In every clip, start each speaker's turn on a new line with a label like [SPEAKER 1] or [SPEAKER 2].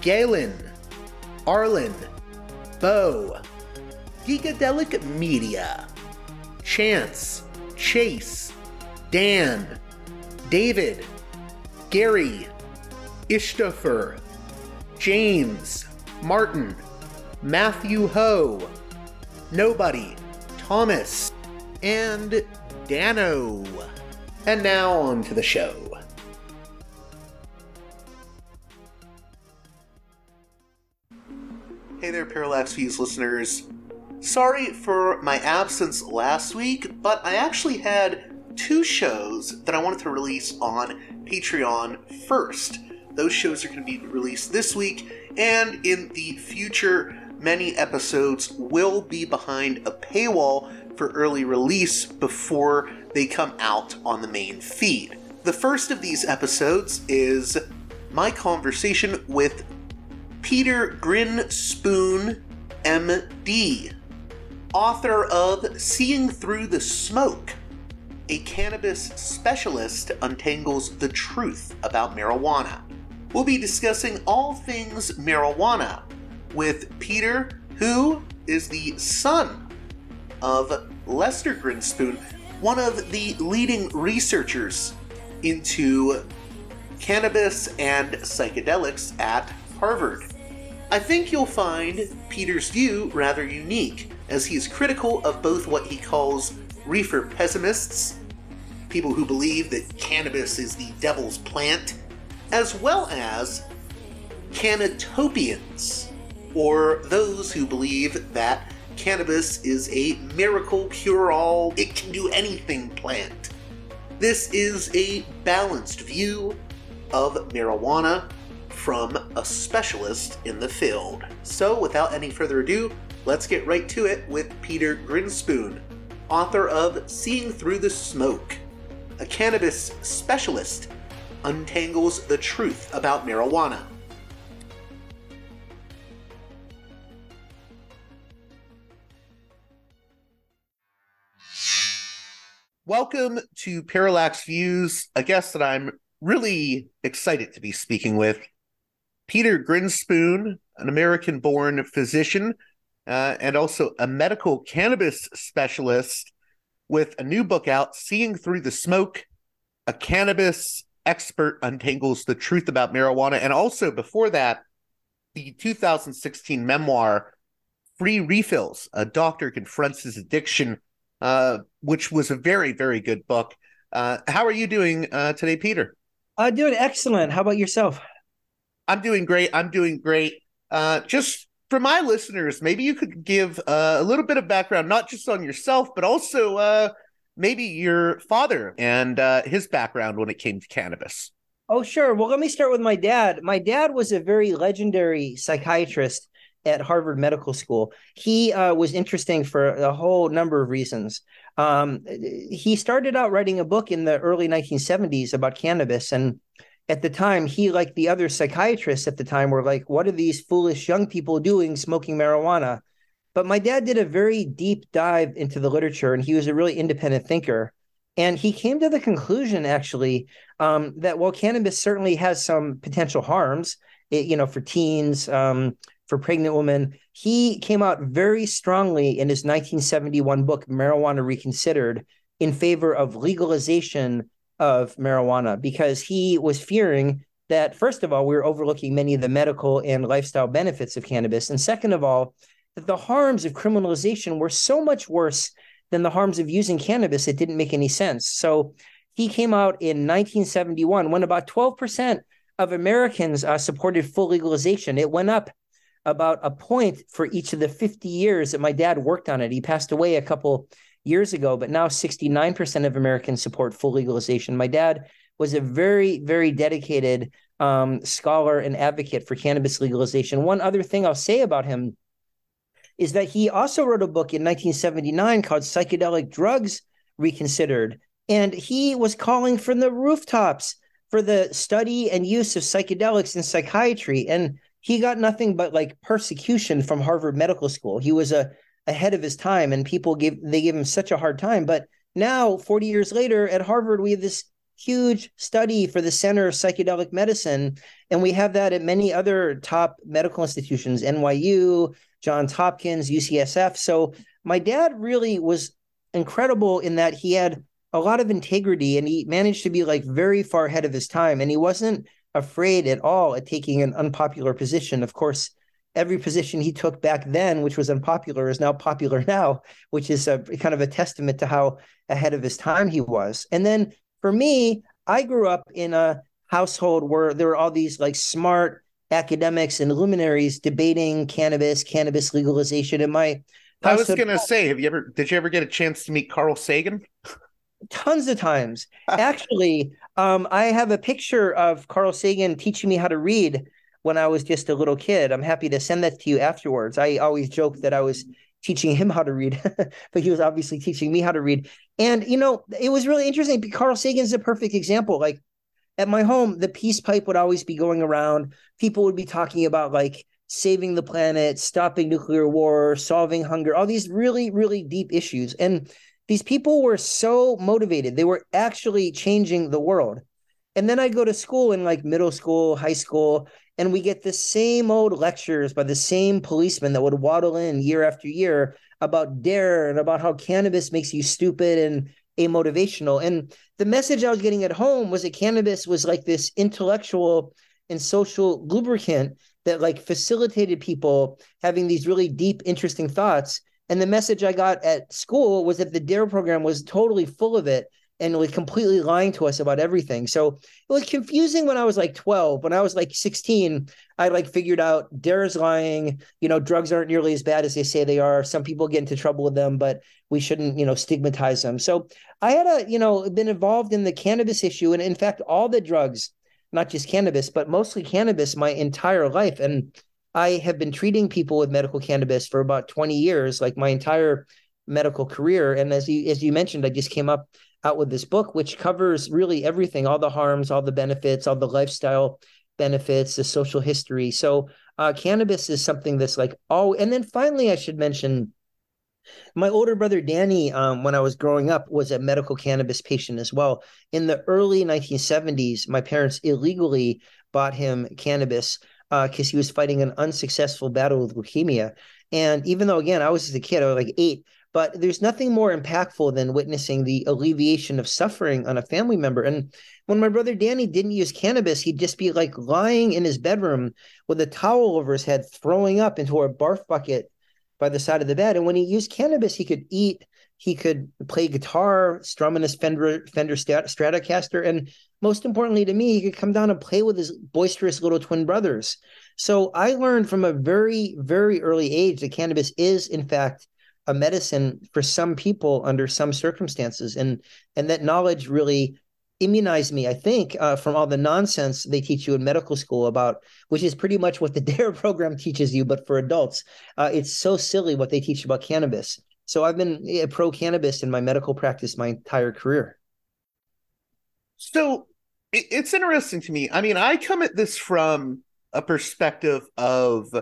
[SPEAKER 1] Galen, Arlen, Bo, Gigadelic Media, Chance, Chase, Dan, David, Gary, Ishtofer, James, Martin, Matthew Ho, Nobody, Thomas, and Dano. And now on to the show. Hey there, Parallax Views listeners. Sorry for my absence last week, but I actually had two shows that I wanted to release on Patreon first. Those shows are going to be released this week, and in the future, many episodes will be behind a paywall for early release before they come out on the main feed. The first of these episodes is my conversation with Peter Grinspoon, MD, author of Seeing Through the Smoke. A cannabis specialist untangles the truth about marijuana. We'll be discussing all things marijuana with Peter, who is the son of Lester Grinspoon, one of the leading researchers into cannabis and psychedelics at Harvard. I think you'll find Peter's view rather unique, as he is critical of both what he calls reefer pessimists, people who believe that cannabis is the devil's plant, as well as cannatopians, or those who believe that cannabis is a miracle cure all, it can do anything plant. This is a balanced view of marijuana from a specialist in the field. So, without any further ado, let's get right to it with Peter Grinspoon, author of Seeing Through the Smoke. A cannabis specialist untangles the truth about marijuana. Welcome to Parallax Views, a guest that I'm really excited to be speaking with. Peter Grinspoon, an American born physician uh, and also a medical cannabis specialist with a new book out, Seeing Through the Smoke A Cannabis Expert Untangles the Truth About Marijuana. And also before that, the 2016 memoir, Free Refills A Doctor Confronts His Addiction, uh, which was a very, very good book. Uh, how are you doing uh, today, Peter?
[SPEAKER 2] I'm doing excellent. How about yourself?
[SPEAKER 1] I'm doing great. I'm doing great. Uh, just for my listeners, maybe you could give uh, a little bit of background, not just on yourself, but also uh, maybe your father and uh, his background when it came to cannabis.
[SPEAKER 2] Oh, sure. Well, let me start with my dad. My dad was a very legendary psychiatrist at Harvard Medical School. He uh, was interesting for a whole number of reasons. Um, he started out writing a book in the early 1970s about cannabis, and at the time, he, like the other psychiatrists at the time, were like, what are these foolish young people doing smoking marijuana? But my dad did a very deep dive into the literature, and he was a really independent thinker. And he came to the conclusion, actually, um, that while cannabis certainly has some potential harms, it, you know, for teens, um, for pregnant women, he came out very strongly in his 1971 book, Marijuana Reconsidered, in favor of legalization of marijuana because he was fearing that, first of all, we were overlooking many of the medical and lifestyle benefits of cannabis. And second of all, that the harms of criminalization were so much worse than the harms of using cannabis, it didn't make any sense. So he came out in 1971 when about 12% of Americans uh, supported full legalization. It went up about a point for each of the 50 years that my dad worked on it. He passed away a couple years ago, but now 69% of Americans support full legalization. My dad was a very, very dedicated um, scholar and advocate for cannabis legalization. One other thing I'll say about him is that he also wrote a book in 1979 called Psychedelic Drugs Reconsidered. And he was calling from the rooftops for the study and use of psychedelics in psychiatry. And he got nothing but like persecution from Harvard Medical School. He was a ahead of his time, and people give they give him such a hard time. But now, 40 years later, at Harvard, we have this huge study for the Center of Psychedelic Medicine. And we have that at many other top medical institutions, NYU, Johns Hopkins, UCSF. So my dad really was incredible in that he had a lot of integrity and he managed to be like very far ahead of his time. And he wasn't afraid at all at taking an unpopular position. Of course, every position he took back then, which was unpopular, is now popular now, which is a kind of a testament to how ahead of his time he was. And then for me, I grew up in a household where there were all these like smart academics and luminaries debating cannabis, cannabis legalization. In my
[SPEAKER 1] I was going to say, have you ever did you ever get a chance to meet Carl Sagan?
[SPEAKER 2] Tons of times. Actually, um, I have a picture of Carl Sagan teaching me how to read when I was just a little kid. I'm happy to send that to you afterwards. I always joke that I was teaching him how to read, but he was obviously teaching me how to read. And you know, it was really interesting. Carl Sagan is a perfect example. Like at my home, the peace pipe would always be going around. People would be talking about like saving the planet, stopping nuclear war, solving hunger, all these really, really deep issues. And these people were so motivated. They were actually changing the world. And then I go to school in like middle school, high school, and we get the same old lectures by the same policemen that would waddle in year after year about DARE and about how cannabis makes you stupid and amotivational. And the message I was getting at home was that cannabis was like this intellectual and social lubricant that like facilitated people having these really deep, interesting thoughts. And the message I got at school was that the DARE program was totally full of it and was completely lying to us about everything. So it was confusing when I was like 12. When I was like 16, I like figured out DARE's lying. You know, drugs aren't nearly as bad as they say they are. Some people get into trouble with them, but we shouldn't, you know, stigmatize them. So I had a, you know, been involved in the cannabis issue. And in fact, all the drugs, not just cannabis, but mostly cannabis my entire life. And I have been treating people with medical cannabis for about 20 years, like my entire medical career. And as you as you mentioned, I just came up out with this book, which covers really everything all the harms, all the benefits, all the lifestyle benefits, the social history. So, uh, cannabis is something that's like, oh, and then finally, I should mention my older brother Danny, um, when I was growing up, was a medical cannabis patient as well. In the early 1970s, my parents illegally bought him cannabis because uh, he was fighting an unsuccessful battle with leukemia. And even though, again, I was just a kid, I was like eight, but there's nothing more impactful than witnessing the alleviation of suffering on a family member. And when my brother Danny didn't use cannabis, he'd just be like lying in his bedroom with a towel over his head, throwing up into a barf bucket by the side of the bed. And when he used cannabis, he could eat, he could play guitar, strum in his Fender Fender Stratocaster, and most importantly to me, he could come down and play with his boisterous little twin brothers. So I learned from a very, very early age that cannabis is, in fact, a medicine for some people under some circumstances. And and that knowledge really immunized me i think uh, from all the nonsense they teach you in medical school about which is pretty much what the DARE program teaches you but for adults uh, it's so silly what they teach about cannabis. So i've been a pro cannabis in my medical practice my entire career.
[SPEAKER 1] So it's interesting to me. I mean i come at this from a perspective of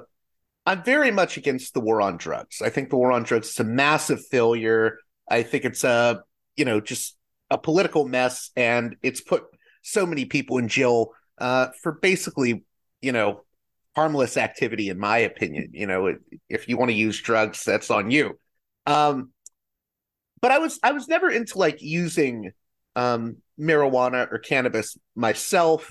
[SPEAKER 1] I'm very much against the war on drugs. I think the war on drugs is a massive failure. I think it's a, you know, just a political mess, and it's put so many people in jail uh, for basically, you know, harmless activity. In my opinion, you know, if you want to use drugs, that's on you. Um, but I was I was never into like using um, marijuana or cannabis myself.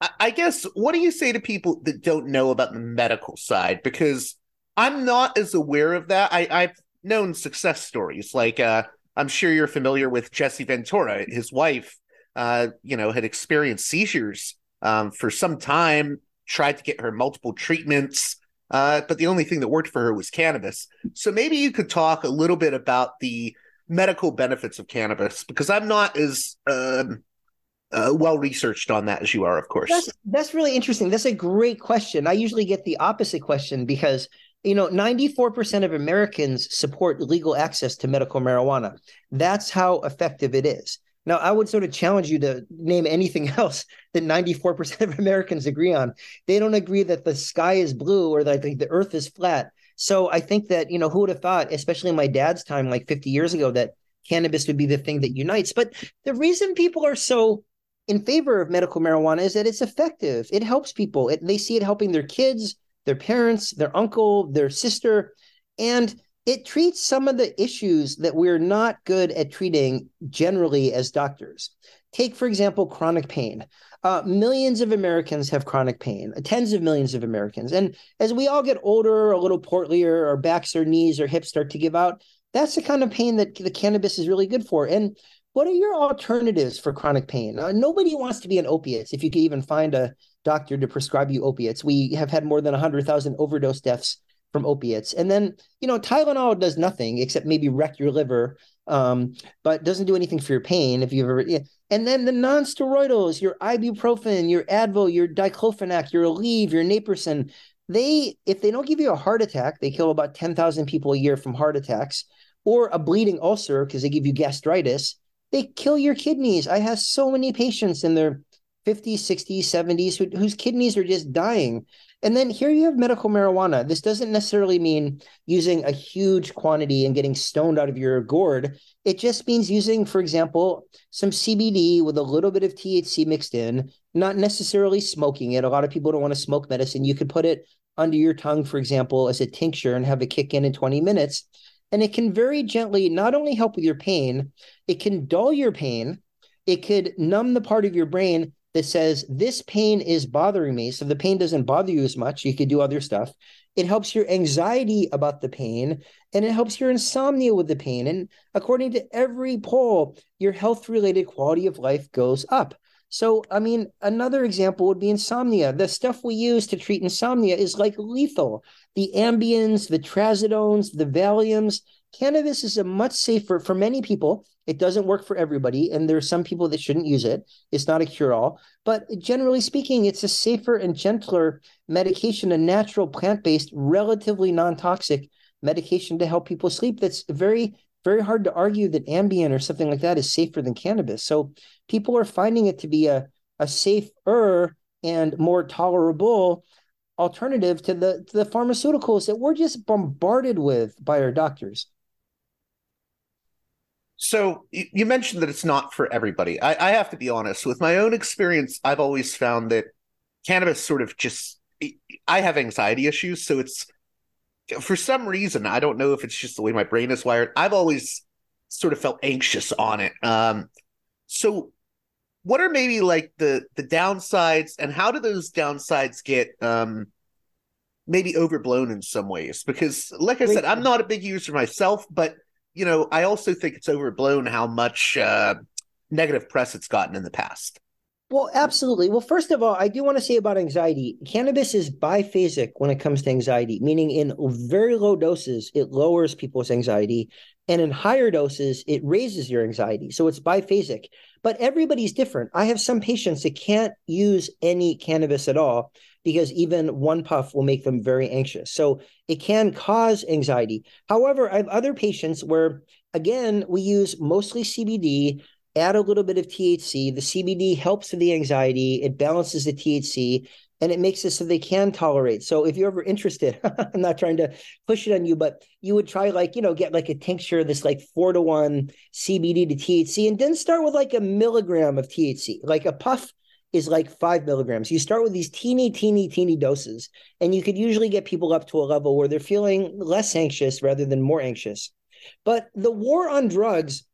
[SPEAKER 1] I, guess what do you say to people that don't know about the medical side? Because I'm not as aware of that. I, I've known success stories like uh, I'm sure you're familiar with Jesse Ventura. His wife, uh, you know, had experienced seizures um, for some time. Tried to get her multiple treatments, uh, but the only thing that worked for her was cannabis. So maybe you could talk a little bit about the medical benefits of cannabis because I'm not as um, uh, well researched on that as you are, of course.
[SPEAKER 2] That's, that's really interesting. That's a great question. I usually get the opposite question because you know 94% of Americans support legal access to medical marijuana. That's how effective it is. Now, I would sort of challenge you to name anything else that 94% of Americans agree on. They don't agree that the sky is blue or that the earth is flat. So I think that, you know, who would have thought, especially in my dad's time, like 50 years ago, that cannabis would be the thing that unites. But the reason people are so in favor of medical marijuana is that it's effective. It helps people. It, they see it helping their kids, their parents, their uncle, their sister. And it treats some of the issues that we're not good at treating generally as doctors. Take, for example, chronic pain. Uh, millions of Americans have chronic pain, tens of millions of Americans. And as we all get older, a little portlier, our backs or knees or hips start to give out, that's the kind of pain that the cannabis is really good for. And what are your alternatives for chronic pain? Uh, nobody wants to be on opiates if you can even find a doctor to prescribe you opiates. We have had more than 100,000 overdose deaths from opiates. And then, you know, Tylenol does nothing except maybe wreck your liver, um, but doesn't do anything for your pain if you've ever. Yeah. And then the non-steroidals, your ibuprofen, your Advil, your diclofenac, your Aleve, your Naprosyn, they, if they don't give you a heart attack, they kill about 10,000 people a year from heart attacks or a bleeding ulcer because they give you gastritis. They kill your kidneys. I have so many patients in their 50s, 60s, 70s who, whose kidneys are just dying and then here you have medical marijuana. This doesn't necessarily mean using a huge quantity and getting stoned out of your gourd. It just means using, for example, some CBD with a little bit of THC mixed in, not necessarily smoking it. A lot of people don't want to smoke medicine. You could put it under your tongue, for example, as a tincture and have it kick in in 20 minutes. And it can very gently not only help with your pain, it can dull your pain, it could numb the part of your brain that says this pain is bothering me. So the pain doesn't bother you as much. You could do other stuff. It helps your anxiety about the pain and it helps your insomnia with the pain. And according to every poll, your health related quality of life goes up. So, I mean, another example would be insomnia. The stuff we use to treat insomnia is like lethal. The Ambiens, the Trazodones, the Valiums. Cannabis is a much safer for many people. It doesn't work for everybody, and there are some people that shouldn't use it. It's not a cure all, but generally speaking, it's a safer and gentler medication, a natural plant based, relatively non toxic medication to help people sleep. That's very, very hard to argue that Ambien or something like that is safer than cannabis. So people are finding it to be a, a safer and more tolerable alternative to the to the pharmaceuticals that we're just bombarded with by our doctors.
[SPEAKER 1] So you mentioned that it's not for everybody. I, I, have to be honest. With my own experience, I've always found that cannabis sort of just. I have anxiety issues, so it's for some reason I don't know if it's just the way my brain is wired. I've always sort of felt anxious on it. Um, so, what are maybe like the the downsides, and how do those downsides get um, maybe overblown in some ways? Because, like I said, I'm not a big user myself, but you know, I also think it's overblown how much uh, negative press it's gotten in the past.
[SPEAKER 2] Well, absolutely. Well, first of all, I do want to say about anxiety cannabis is biphasic when it comes to anxiety, meaning in very low doses, it lowers people's anxiety. And in higher doses, it raises your anxiety. So it's biphasic. But everybody's different. I have some patients that can't use any cannabis at all because even one puff will make them very anxious. So it can cause anxiety. However, I have other patients where, again, we use mostly CBD. Add a little bit of THC. The CBD helps with the anxiety, it balances the THC, and it makes it so they can tolerate. So if you're ever interested, I'm not trying to push it on you, but you would try like, you know, get like a tincture, this like four to one CBD to THC, and then start with like a milligram of THC. Like a puff is like five milligrams. You start with these teeny, teeny, teeny doses, and you could usually get people up to a level where they're feeling less anxious rather than more anxious. But the war on drugs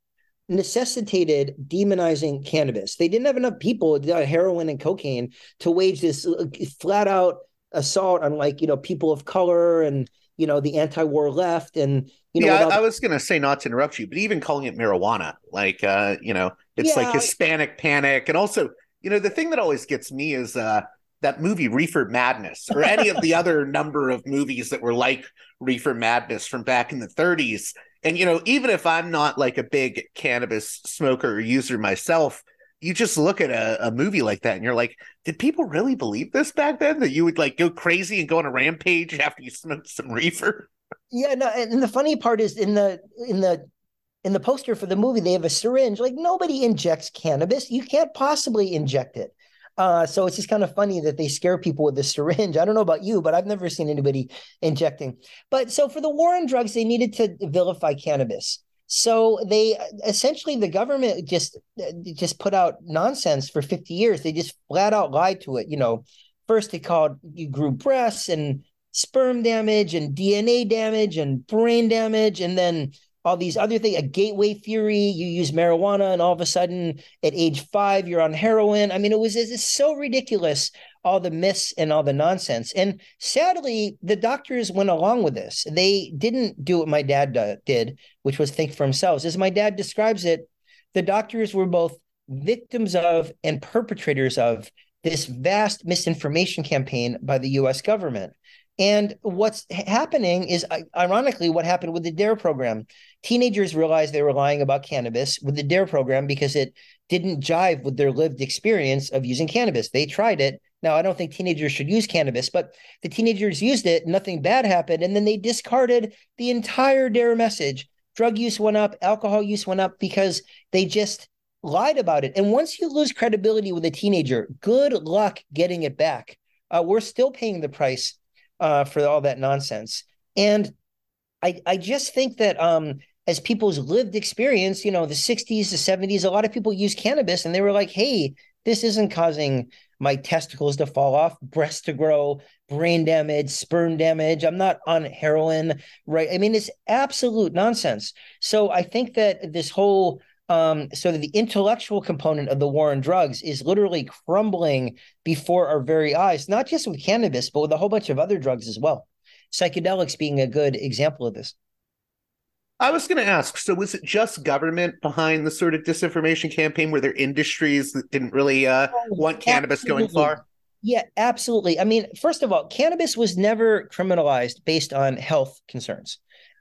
[SPEAKER 2] necessitated demonizing cannabis. They didn't have enough people, heroin and cocaine, to wage this flat out assault on like you know people of color and you know the anti-war left and you know.
[SPEAKER 1] Yeah, I, I was gonna say not to interrupt you, but even calling it marijuana, like uh, you know, it's yeah, like Hispanic panic, and also you know the thing that always gets me is uh that movie Reefer Madness or any of the other number of movies that were like Reefer Madness from back in the 30s and you know, even if I'm not like a big cannabis smoker or user myself, you just look at a, a movie like that and you're like, did people really believe this back then? That you would like go crazy and go on a rampage after you smoked some reefer?
[SPEAKER 2] Yeah, no, and the funny part is in the in the in the poster for the movie, they have a syringe. Like nobody injects cannabis. You can't possibly inject it. Uh, so it's just kind of funny that they scare people with the syringe. I don't know about you, but I've never seen anybody injecting. But so for the war on drugs, they needed to vilify cannabis. So they essentially the government just just put out nonsense for 50 years. They just flat out lied to it. You know, first they called you grew breasts and sperm damage and DNA damage and brain damage, and then all these other things, a gateway theory. You use marijuana, and all of a sudden, at age five, you're on heroin. I mean, it was it's so ridiculous, all the myths and all the nonsense. And sadly, the doctors went along with this. They didn't do what my dad did, which was think for themselves. As my dad describes it, the doctors were both victims of and perpetrators of this vast misinformation campaign by the US government. And what's happening is, ironically, what happened with the DARE program. Teenagers realized they were lying about cannabis with the DARE program because it didn't jive with their lived experience of using cannabis. They tried it. Now, I don't think teenagers should use cannabis, but the teenagers used it, nothing bad happened. And then they discarded the entire DARE message. Drug use went up, alcohol use went up because they just lied about it. And once you lose credibility with a teenager, good luck getting it back. Uh, we're still paying the price uh, for all that nonsense. And I, I just think that um, as people's lived experience, you know, the 60s, the 70s, a lot of people use cannabis and they were like, hey, this isn't causing my testicles to fall off, breasts to grow, brain damage, sperm damage. I'm not on heroin, right? I mean, it's absolute nonsense. So I think that this whole um, so that the intellectual component of the war on drugs is literally crumbling before our very eyes, not just with cannabis, but with a whole bunch of other drugs as well. Psychedelics being a good example of this.
[SPEAKER 1] I was going to ask so, was it just government behind the sort of disinformation campaign? Were there industries that didn't really uh, oh, want cannabis going far?
[SPEAKER 2] Yeah, absolutely. I mean, first of all, cannabis was never criminalized based on health concerns.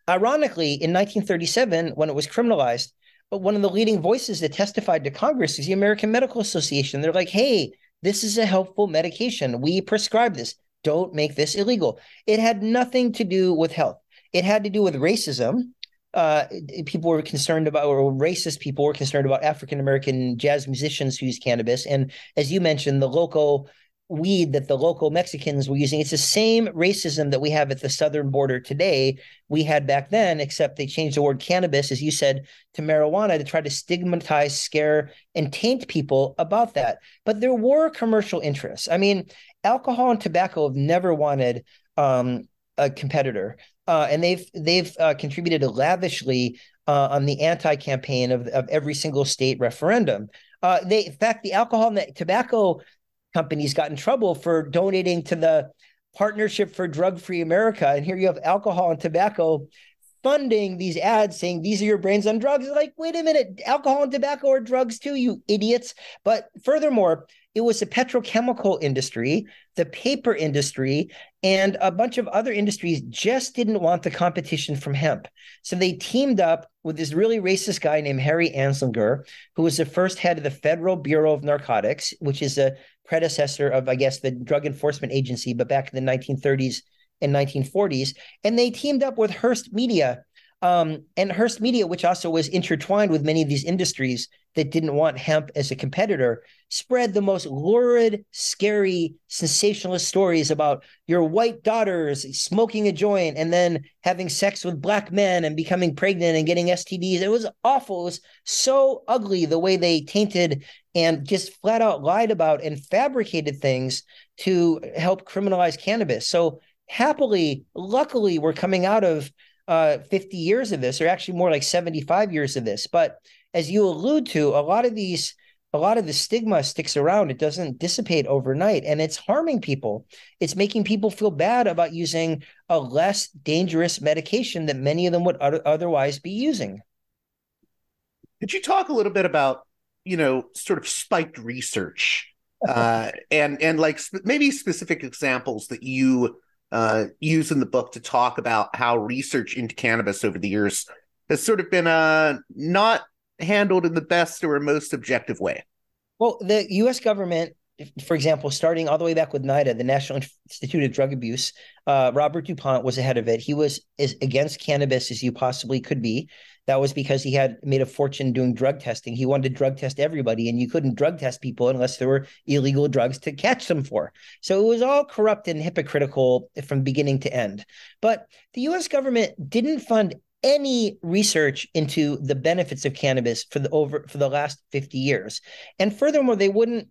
[SPEAKER 2] Ironically, in 1937, when it was criminalized, but one of the leading voices that testified to Congress is the American Medical Association. They're like, hey, this is a helpful medication. We prescribe this. Don't make this illegal. It had nothing to do with health. It had to do with racism. Uh, people were concerned about, or racist people were concerned about African American jazz musicians who use cannabis. And as you mentioned, the local weed that the local Mexicans were using. It's the same racism that we have at the southern border today. We had back then, except they changed the word cannabis, as you said, to marijuana to try to stigmatize, scare, and taint people about that. But there were commercial interests. I mean, alcohol and tobacco have never wanted um, a competitor, uh, and they've they've uh, contributed lavishly uh, on the anti-campaign of, of every single state referendum. Uh, they, in fact, the alcohol and the tobacco companies got in trouble for donating to the Partnership for Drug Free America. And here you have alcohol and tobacco funding these ads saying these are your brains on drugs. Like, wait a minute, alcohol and tobacco are drugs too, you idiots. But furthermore, it was the petrochemical industry, the paper industry, and a bunch of other industries just didn't want the competition from hemp. So they teamed up with this really racist guy named Harry Anslinger, who was the first head of the Federal Bureau of Narcotics, which is a predecessor of, I guess, the Drug Enforcement Agency, but back in the 1930s and 1940s. And they teamed up with Hearst Media, Um, and Hearst Media, which also was intertwined with many of these industries that didn't want hemp as a competitor, spread the most lurid, scary, sensationalist stories about your white daughters smoking a joint and then having sex with black men and becoming pregnant and getting STDs. It was awful. It was so ugly the way they tainted and just flat out lied about and fabricated things to help criminalize cannabis. So happily, luckily, we're coming out of uh, 50 years of this, or actually more like 75 years of this. But as you allude to, a lot of these, a lot of the stigma sticks around. It doesn't dissipate overnight, and it's harming people. It's making people feel bad about using a less dangerous medication that many of them would otherwise be using.
[SPEAKER 1] Could you talk a little bit about, you know, sort of spiked research, uh, and and like sp- maybe specific examples that you uh, use in the book to talk about how research into cannabis over the years has sort of been uh, not handled in the best or most objective way.
[SPEAKER 2] Well, the U.S. government, for example, starting all the way back with NIDA, the National Institute of Drug Abuse, uh, Robert DuPont was ahead of it. He was as against cannabis as you possibly could be. That was because he had made a fortune doing drug testing. He wanted to drug test everybody, and you couldn't drug test people unless there were illegal drugs to catch them for. So it was all corrupt and hypocritical from beginning to end. But the US government didn't fund any research into the benefits of cannabis for the over for the last 50 years. And furthermore, they wouldn't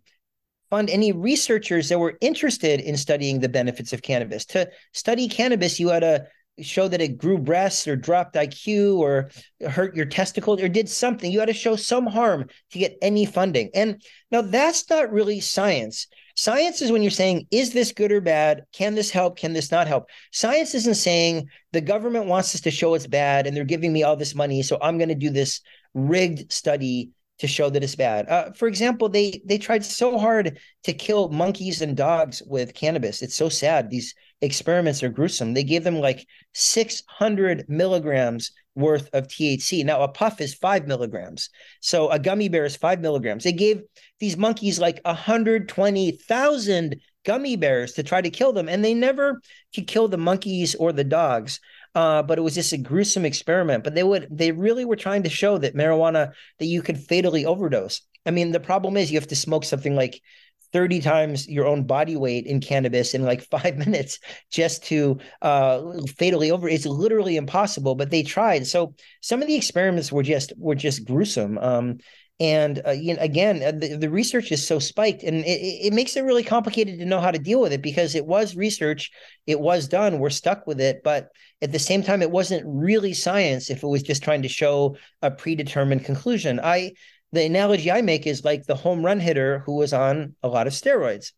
[SPEAKER 2] fund any researchers that were interested in studying the benefits of cannabis. To study cannabis, you had to show that it grew breasts or dropped IQ or hurt your testicles or did something. You had to show some harm to get any funding. And now that's not really science. Science is when you're saying, is this good or bad? Can this help? Can this not help? Science isn't saying the government wants us to show it's bad and they're giving me all this money. So I'm going to do this rigged study to show that it's bad. Uh, for example, they they tried so hard to kill monkeys and dogs with cannabis. It's so sad. These experiments are gruesome. They gave them like 600 milligrams worth of THC. Now, a puff is five milligrams. So a gummy bear is five milligrams. They gave these monkeys like 120,000 gummy bears to try to kill them, and they never could kill the monkeys or the dogs. Uh, but it was just a gruesome experiment. But they would, they really were trying to show that marijuana that you could fatally overdose. I mean, the problem is you have to smoke something like 30 times your own body weight in cannabis in like five minutes just to uh, fatally over it's literally impossible but they tried so some of the experiments were just were just gruesome um, and uh, you know, again uh, the, the research is so spiked and it, it makes it really complicated to know how to deal with it because it was research it was done we're stuck with it but at the same time it wasn't really science if it was just trying to show a predetermined conclusion i the analogy I make is like the home run hitter who was on a lot of steroids.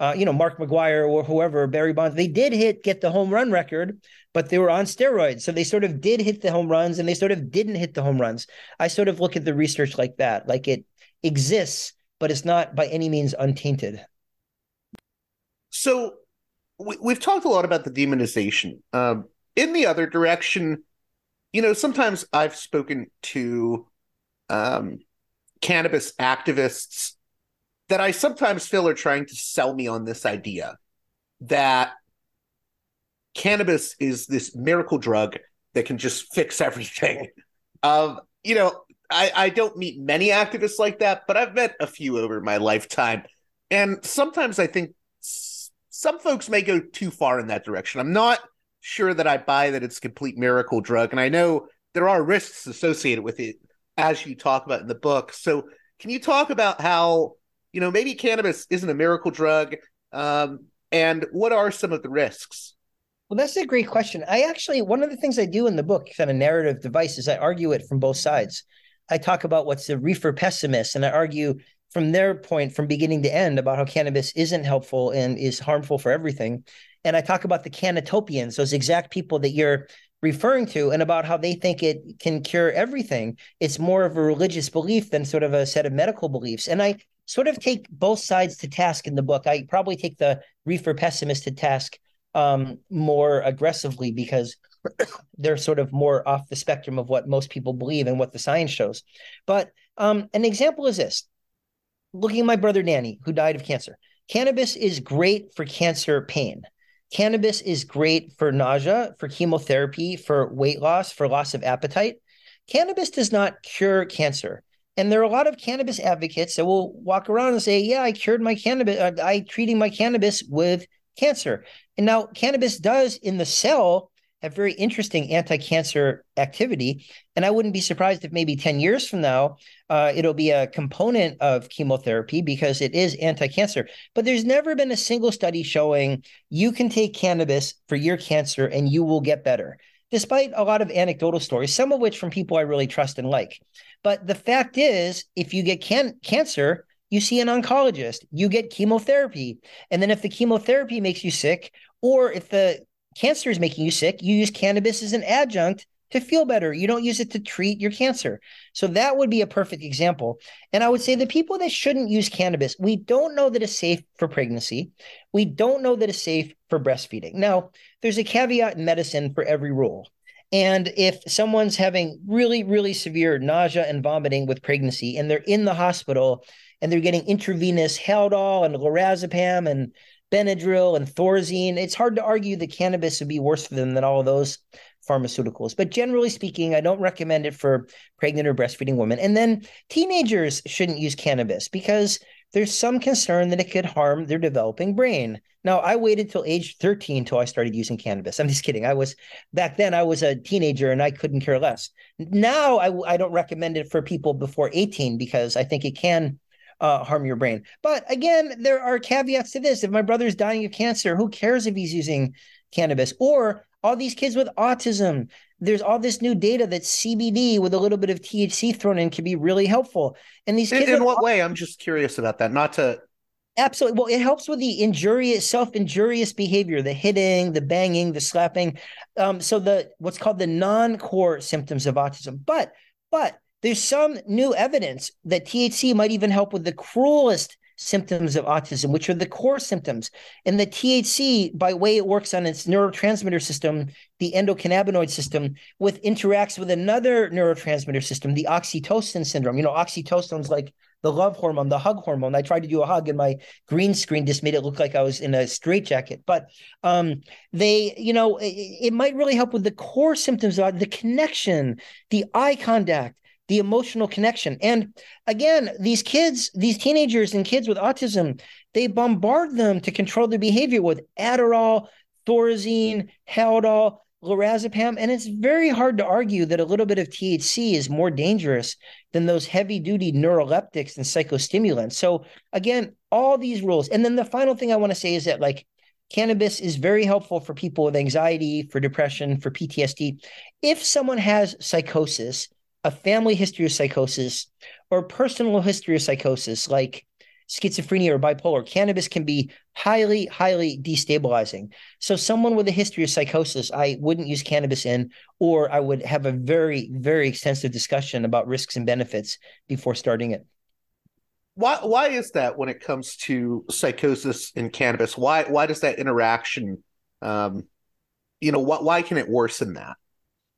[SPEAKER 2] Uh, you know, Mark McGwire or whoever, Barry Bonds, they did hit get the home run record, but they were on steroids. So they sort of did hit the home runs and they sort of didn't hit the home runs. I sort of look at the research like that, like it exists, but it's not by any means untainted.
[SPEAKER 1] So we, have talked a lot about the demonization. Um, in the other direction, you know, sometimes I've spoken to um, cannabis activists that I sometimes feel are trying to sell me on this idea that cannabis is this miracle drug that can just fix everything. Um, you know, I, I don't meet many activists like that, but I've met a few over my lifetime. And sometimes I think some folks may go too far in that direction. I'm not sure that I buy that it's a complete miracle drug. And I know there are risks associated with it as you talk about in the book. So, can you talk about how you know maybe cannabis isn't a miracle drug, um, and what are some of the risks?
[SPEAKER 2] Well, that's a great question. I actually one of the things I do in the book, kind of narrative device, is I argue it from both sides. I talk about what's the reefer pessimist, and I argue from their point from beginning to end about how cannabis isn't helpful and is harmful for everything. And I talk about the cannatopians, those exact people that you're referring to and about how they think it can cure everything. It's more of a religious belief than sort of a set of medical beliefs. And I sort of take both sides to task in the book. I probably take the reefer pessimist to task um, more aggressively because they're sort of more off the spectrum of what most people believe and what the science shows. But um, an example is this looking at my brother Danny, who died of cancer. Cannabis is great for cancer pain. Cannabis is great for nausea, for chemotherapy, for weight loss, for loss of appetite. Cannabis does not cure cancer. And there are a lot of cannabis advocates that will walk around and say, "Yeah, I cured my cannabis. Uh, I treating my cannabis with cancer." And now cannabis does in the cell have very interesting anti-cancer activity. And I wouldn't be surprised if maybe 10 years from now, uh, it'll be a component of chemotherapy because it is anti-cancer. But there's never been a single study showing you can take cannabis for your cancer and you will get better, despite a lot of anecdotal stories, some of which from people I really trust and like. But the fact is, if you get can- cancer, you see an oncologist, you get chemotherapy. And then if the chemotherapy makes you sick, or if the cancer is making you sick, you use cannabis as an adjunct to feel better. You don't use it to treat your cancer. So that would be a perfect example. And I would say the people that shouldn't use cannabis, we don't know that it's safe for pregnancy. We don't know that it's safe for breastfeeding. Now, there's a caveat in medicine for every rule. And if someone's having really, really severe nausea and vomiting with pregnancy and they're in the hospital and they're getting intravenous Haldol and lorazepam and Benadryl and Thorazine. It's hard to argue that cannabis would be worse for them than all of those pharmaceuticals. But generally speaking, I don't recommend it for pregnant or breastfeeding women. And then teenagers shouldn't use cannabis because there's some concern that it could harm their developing brain. Now, I waited till age 13 until I started using cannabis. I'm just kidding. I was back then, I was a teenager and I couldn't care less. Now, I, I don't recommend it for people before 18 because I think it can uh, harm your brain. But again, there are caveats to this. If my brother's dying of cancer, who cares if he's using cannabis? Or all these kids with autism, there's all this new data that CBD with a little bit of THC thrown in can be really helpful. And these kids,
[SPEAKER 1] in, in what way? I'm just curious about that. Not to
[SPEAKER 2] Absolutely. Well, it helps with the injurious, self-injurious behavior, the hitting, the banging, the slapping. Um, so the what's called the non-core symptoms of autism. But but there's some new evidence that THC might even help with the cruelest symptoms of autism, which are the core symptoms. And the THC, by way it works on its neurotransmitter system, the endocannabinoid system, with interacts with another neurotransmitter system, the oxytocin syndrome. You know, oxytocin's like the love hormone, the hug hormone. I tried to do a hug and my green screen just made it look like I was in a straitjacket. But um, they, you know, it, it, might really help with the core symptoms of the connection, the eye contact, the emotional connection. And again, these kids, these teenagers and kids with autism, they bombard them to control their behavior with Adderall, Thorazine, Haldol, lorazepam, and it's very hard to argue that a little bit of THC is more dangerous than those heavy-duty neuroleptics and psychostimulants. So again, all these rules. And then the final thing I want to say is that like cannabis is very helpful for people with anxiety, for depression, for PTSD. If someone has psychosis, a family history of psychosis or personal history of psychosis like schizophrenia or bipolar, cannabis can be highly, highly destabilizing. So, someone with a history of psychosis, I wouldn't use cannabis in, or I would have a very, very extensive discussion about risks and benefits before starting it.
[SPEAKER 1] Why, why is that when it comes to psychosis and cannabis? Why, why does that interaction, um, you know, why, why can it worsen that?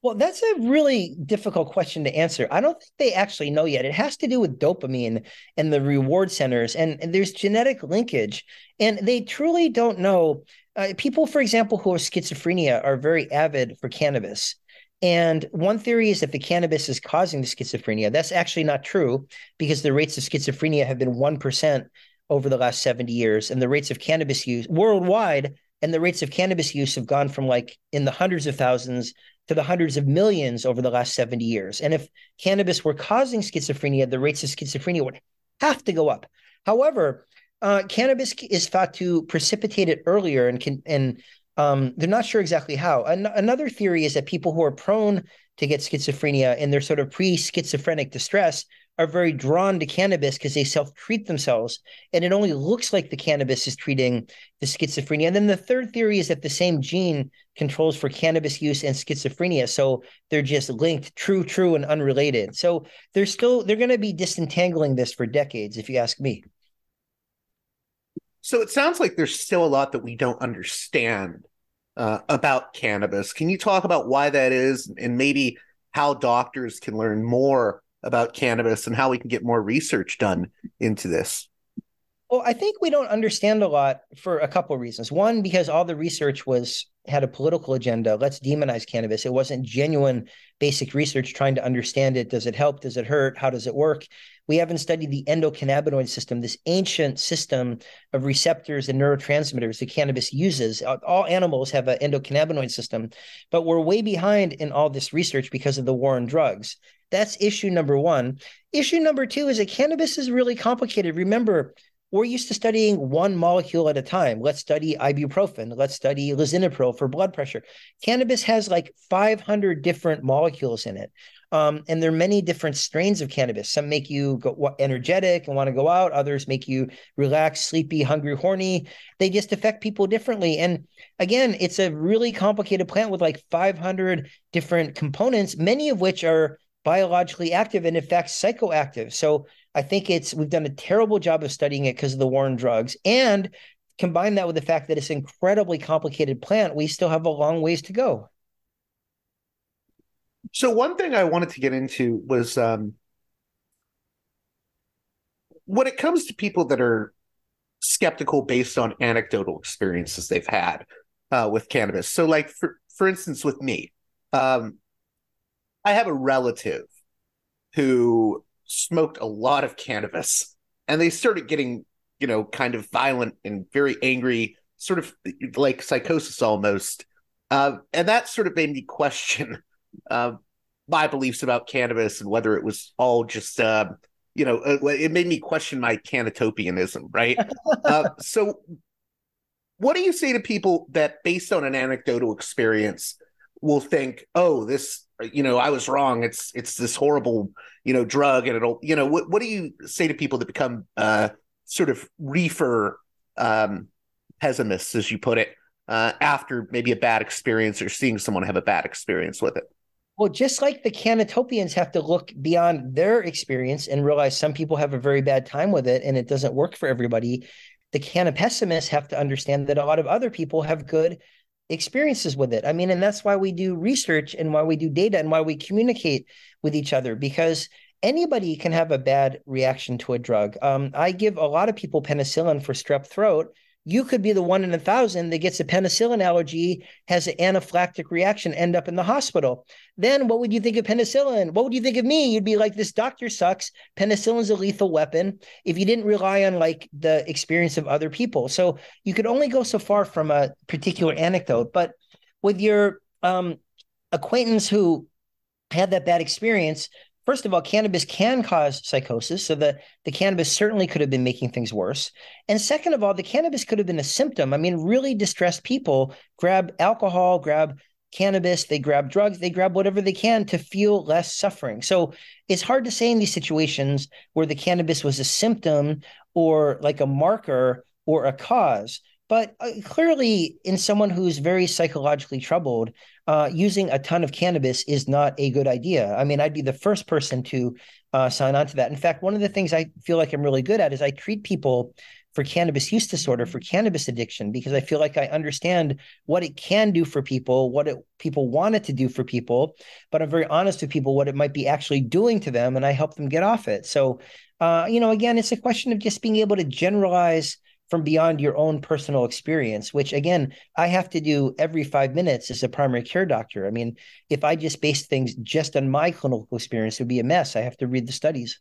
[SPEAKER 2] Well, that's a really difficult question to answer. I don't think they actually know yet. It has to do with dopamine and the reward centers, and, and there's genetic linkage, and they truly don't know. Uh, people, for example, who have schizophrenia are very avid for cannabis. And one theory is that the cannabis is causing the schizophrenia. That's actually not true because the rates of schizophrenia have been 1% over the last 70 years. And the rates of cannabis use worldwide and the rates of cannabis use have gone from like in the hundreds of thousands to the hundreds of millions over the last 70 years. And if cannabis were causing schizophrenia, the rates of schizophrenia would have to go up. However, uh, cannabis is thought to precipitate it earlier and can and um, they're not sure exactly how. An- another theory is that people who are prone to get schizophrenia in their sort of pre-schizophrenic distress are very drawn to cannabis because they self-treat themselves and it only looks like the cannabis is treating the schizophrenia. And then the third theory is that the same gene controls for cannabis use and schizophrenia so they're just linked true true and unrelated. So they're still they're going to be disentangling this for decades if you ask me.
[SPEAKER 1] So it sounds like there's still a lot that we don't understand uh, about cannabis. Can you talk about why that is and maybe how doctors can learn more about cannabis and how we can get more research done into this?
[SPEAKER 2] Well, I think we don't understand a lot for a couple of reasons. One, because all the research was had a political agenda. Let's demonize cannabis. It wasn't genuine basic research trying to understand it. Does it help? Does it hurt? How does it work? We haven't studied the endocannabinoid system, this ancient system of receptors and neurotransmitters that cannabis uses. All animals have an endocannabinoid system, but we're way behind in all this research because of the war on drugs. That's issue number one. Issue number two is that cannabis is really complicated. Remember, we're used to studying one molecule at a time. Let's study ibuprofen. Let's study lisinopril for blood pressure. Cannabis has like 500 different molecules in it. Um, and there are many different strains of cannabis. Some make you go energetic and want to go out. Others make you relaxed, sleepy, hungry, horny. They just affect people differently. And again, it's a really complicated plant with like 500 different components, many of which are biologically active and in fact psychoactive. So I think it's we've done a terrible job of studying it because of the war on drugs. And combine that with the fact that it's an incredibly complicated plant, we still have a long ways to go.
[SPEAKER 1] So one thing I wanted to get into was um, when it comes to people that are skeptical based on anecdotal experiences they've had uh, with cannabis. So, like for for instance, with me, um, I have a relative who smoked a lot of cannabis and they started getting, you know, kind of violent and very angry, sort of like psychosis almost. Uh, and that sort of made me question uh, my beliefs about cannabis and whether it was all just, uh, you know, uh, it made me question my cannatopianism, right? Uh, so, what do you say to people that, based on an anecdotal experience, will think, "Oh, this you know, I was wrong. It's it's this horrible, you know, drug, and it'll, you know, what what do you say to people that become uh, sort of reefer um, pessimists, as you put it, uh, after maybe a bad experience or seeing someone have a bad experience with it?
[SPEAKER 2] Well, just like the Cannatopians have to look beyond their experience and realize some people have a very bad time with it and it doesn't work for everybody, the Cannapessimists have to understand that a lot of other people have good experiences with it. I mean, and that's why we do research and why we do data and why we communicate with each other because anybody can have a bad reaction to a drug. Um, I give a lot of people penicillin for strep throat you could be the one in a thousand that gets a penicillin allergy, has an anaphylactic reaction, end up in the hospital. Then what would you think of penicillin? What would you think of me? You'd be like, this doctor sucks. Penicillin's a lethal weapon if you didn't rely on like the experience of other people. So you could only go so far from a particular anecdote. But with your um, acquaintance who had that bad experience, first of all, cannabis can cause psychosis. So the, the cannabis certainly could have been making things worse. And second of all, the cannabis could have been a symptom. I mean, really distressed people grab alcohol, grab cannabis, they grab drugs, they grab whatever they can to feel less suffering. So it's hard to say in these situations where the cannabis was a symptom or like a marker or a cause. But uh, clearly, in someone who's very psychologically troubled, uh, using a ton of cannabis is not a good idea. I mean, I'd be the first person to uh, sign on to that. In fact, one of the things I feel like I'm really good at is I treat people for cannabis use disorder, for cannabis addiction, because I feel like I understand what it can do for people, what it, people want it to do for people, but I'm very honest with people what it might be actually doing to them, and I help them get off it. So, uh, you know, again, it's a question of just being able to generalize from beyond your own personal experience, which again, I have to do every five minutes as a primary care doctor. I mean, if I just base things just on my clinical experience, it would be a mess. I have to read the studies.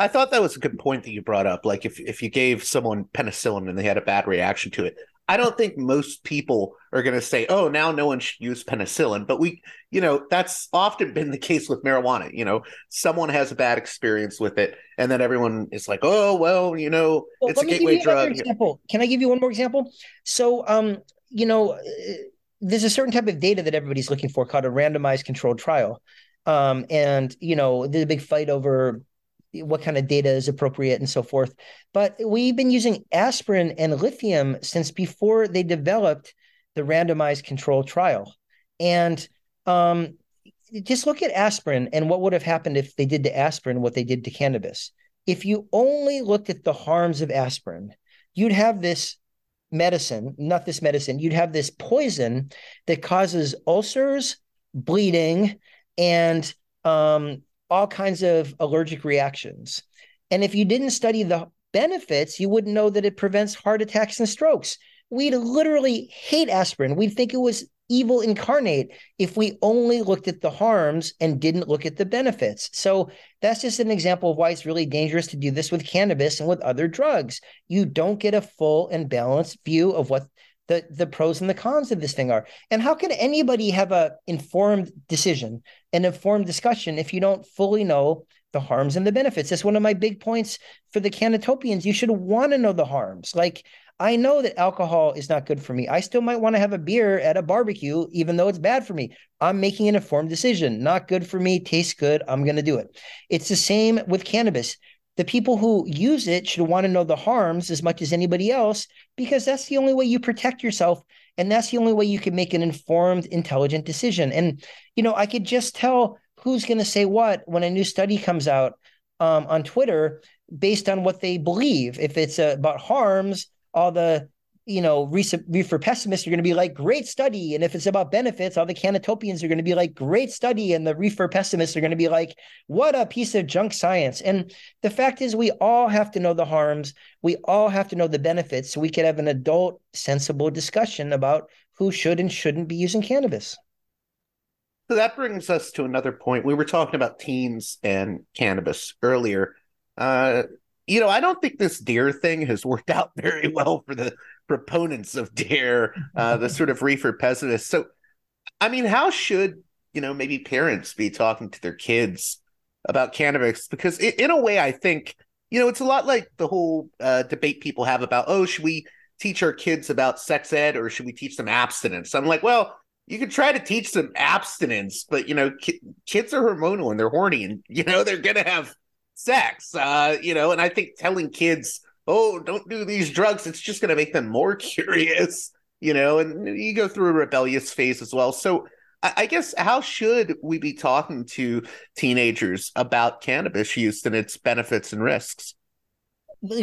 [SPEAKER 1] I thought that was a good point that you brought up. Like if, if you gave someone penicillin and they had a bad reaction to it, I don't think most people are going to say, "Oh, now no one should use penicillin." But we, you know, that's often been the case with marijuana. You know, someone has a bad experience with it, and then everyone is like, "Oh, well, you know, well, it's a gateway drug."
[SPEAKER 2] Example. Can I give you one more example? So, um, you know, there's a certain type of data that everybody's looking for called a randomized controlled trial. Um, and you know, there's a big fight over what kind of data is appropriate and so forth. But we've been using aspirin and lithium since before they developed the randomized control trial. And um, just look at aspirin and what would have happened if they did to aspirin what they did to cannabis. If you only looked at the harms of aspirin, you'd have this medicine, not this medicine, you'd have this poison that causes ulcers, bleeding, and um, all kinds of allergic reactions. And if you didn't study the benefits, you wouldn't know that it prevents heart attacks and strokes. We'd literally hate aspirin. We'd think it was evil incarnate if we only looked at the harms and didn't look at the benefits. So that's just an example of why it's really dangerous to do this with cannabis and with other drugs. You don't get a full and balanced view of what the, the pros and the cons of this thing are. And how can anybody have a informed decision, an informed discussion if you don't fully know the harms and the benefits? That's one of my big points for the Cannatopians. You should want to know the harms. Like I know that alcohol is not good for me. I still might want to have a beer at a barbecue, even though it's bad for me. I'm making an informed decision. Not good for me, tastes good. I'm going to do it. It's the same with cannabis. The people who use it should want to know the harms as much as anybody else, because that's the only way you protect yourself. And that's the only way you can make an informed, intelligent decision. And, you know, I could just tell who's going to say what when a new study comes out um, on Twitter based on what they believe. If it's uh, about harms, all the you know reefer pessimists are going to be like great study. And if it's about benefits all the cannatopians are going to be like great study. And the reefer pessimists are going to be like what a piece of junk science. And the fact is we all have to know the harms. We all have to know the benefits. So we can have an adult sensible discussion about who should and shouldn't be using cannabis.
[SPEAKER 1] So that brings us to another point. We were talking about teens and cannabis earlier. Uh, you know, I don't think this DARE thing has worked out very well for the proponents of DARE, uh, the sort of reefer pessimists. So, I mean, how should you know maybe parents be talking to their kids about cannabis? Because in a way, I think you know it's a lot like the whole uh, debate people have about oh, should we teach our kids about sex ed or should we teach them abstinence? I'm like, well, you can try to teach them abstinence, but you know, ki- kids are hormonal and they're horny, and you know they're gonna have sex. Uh, you know, and I think telling kids, oh, don't do these drugs, it's just going to make them more curious, you know, and you go through a rebellious phase as well. So I, guess how should we be talking to teenagers about cannabis use and its benefits and risks?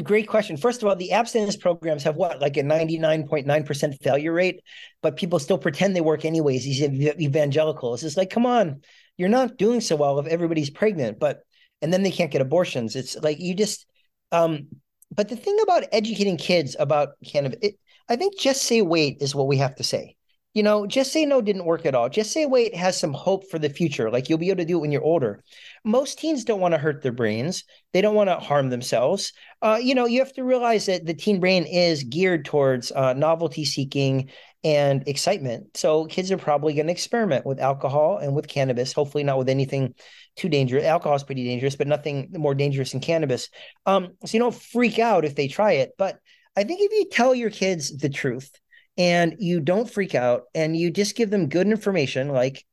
[SPEAKER 2] Great question. First of all, the abstinence programs have what, like a 99.9% failure rate, but people still pretend they work anyways. These evangelicals. It's like, come on, you're not doing so well if everybody's pregnant. But and then they can't get abortions. It's like you just um but the thing about educating kids about cannabis, it, I think just say wait is what we have to say. You know, just say no didn't work at all. Just say wait has some hope for the future. Like you'll be able to do it when you're older. Most teens don't want to hurt their brains. They don't want to harm themselves. Uh, you know, you have to realize that the teen brain is geared towards uh, novelty seeking and excitement. So kids are probably going to experiment with alcohol and with cannabis. Hopefully, not with anything too dangerous. Alcohol is pretty dangerous, but nothing more dangerous than cannabis. Um, so you don't freak out if they try it. But I think if you tell your kids the truth and you don't freak out and you just give them good information, like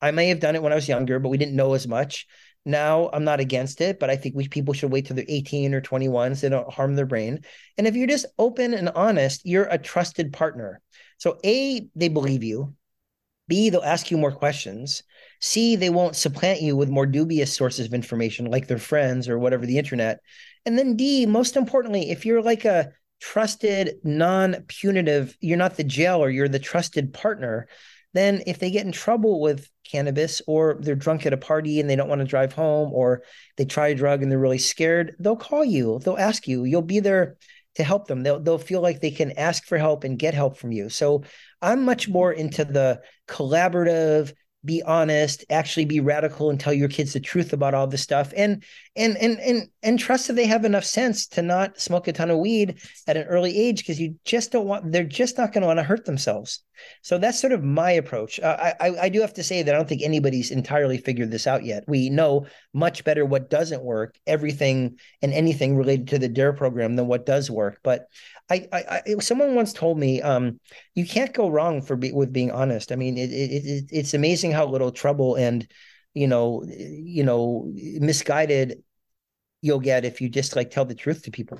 [SPEAKER 2] I may have done it when I was younger, but we didn't know as much. Now I'm not against it, but I think we people should wait till they're 18 or 21 so they don't harm their brain. And if you're just open and honest, you're a trusted partner. So A, they believe you. B, they'll ask you more questions. C, they won't supplant you with more dubious sources of information like their friends or whatever the internet. And then D, most importantly, if you're like a trusted, non punitive, you're not the jailer, you're the trusted partner, then if they get in trouble with cannabis or they're drunk at a party and they don't want to drive home or they try a drug and they're really scared, they'll call you, they'll ask you, you'll be there to help them. They'll they'll feel like they can ask for help and get help from you. So I'm much more into the collaborative, be honest, actually be radical and tell your kids the truth about all this stuff and and and and and trust that they have enough sense to not smoke a ton of weed at an early age because you just don't want they're just not going to want to hurt themselves. So that's sort of my approach. Uh, I I do have to say that I don't think anybody's entirely figured this out yet. We know much better what doesn't work, everything and anything related to the DARE program than what does work. But I, I, I someone once told me, um, you can't go wrong for be, with being honest. I mean, it, it, it, it's amazing how little trouble and, you know, you know, misguided you'll get if you just like tell the truth to people.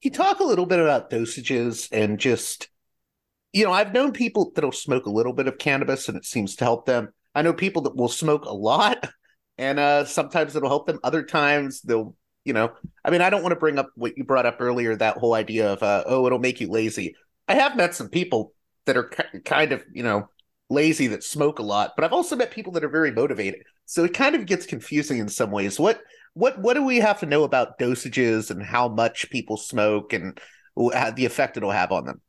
[SPEAKER 1] You talk a little bit about dosages and just, you know, I've known people that'll smoke a little bit of cannabis and it seems to help them. I know people that will smoke a lot and uh, sometimes it'll help them. Other times they'll you know i mean i don't want to bring up what you brought up earlier that whole idea of uh, oh it'll make you lazy i have met some people that are kind of you know lazy that smoke a lot but i've also met people that are very motivated so it kind of gets confusing in some ways what what what do we have to know about dosages and how much people smoke and the effect it'll have on them?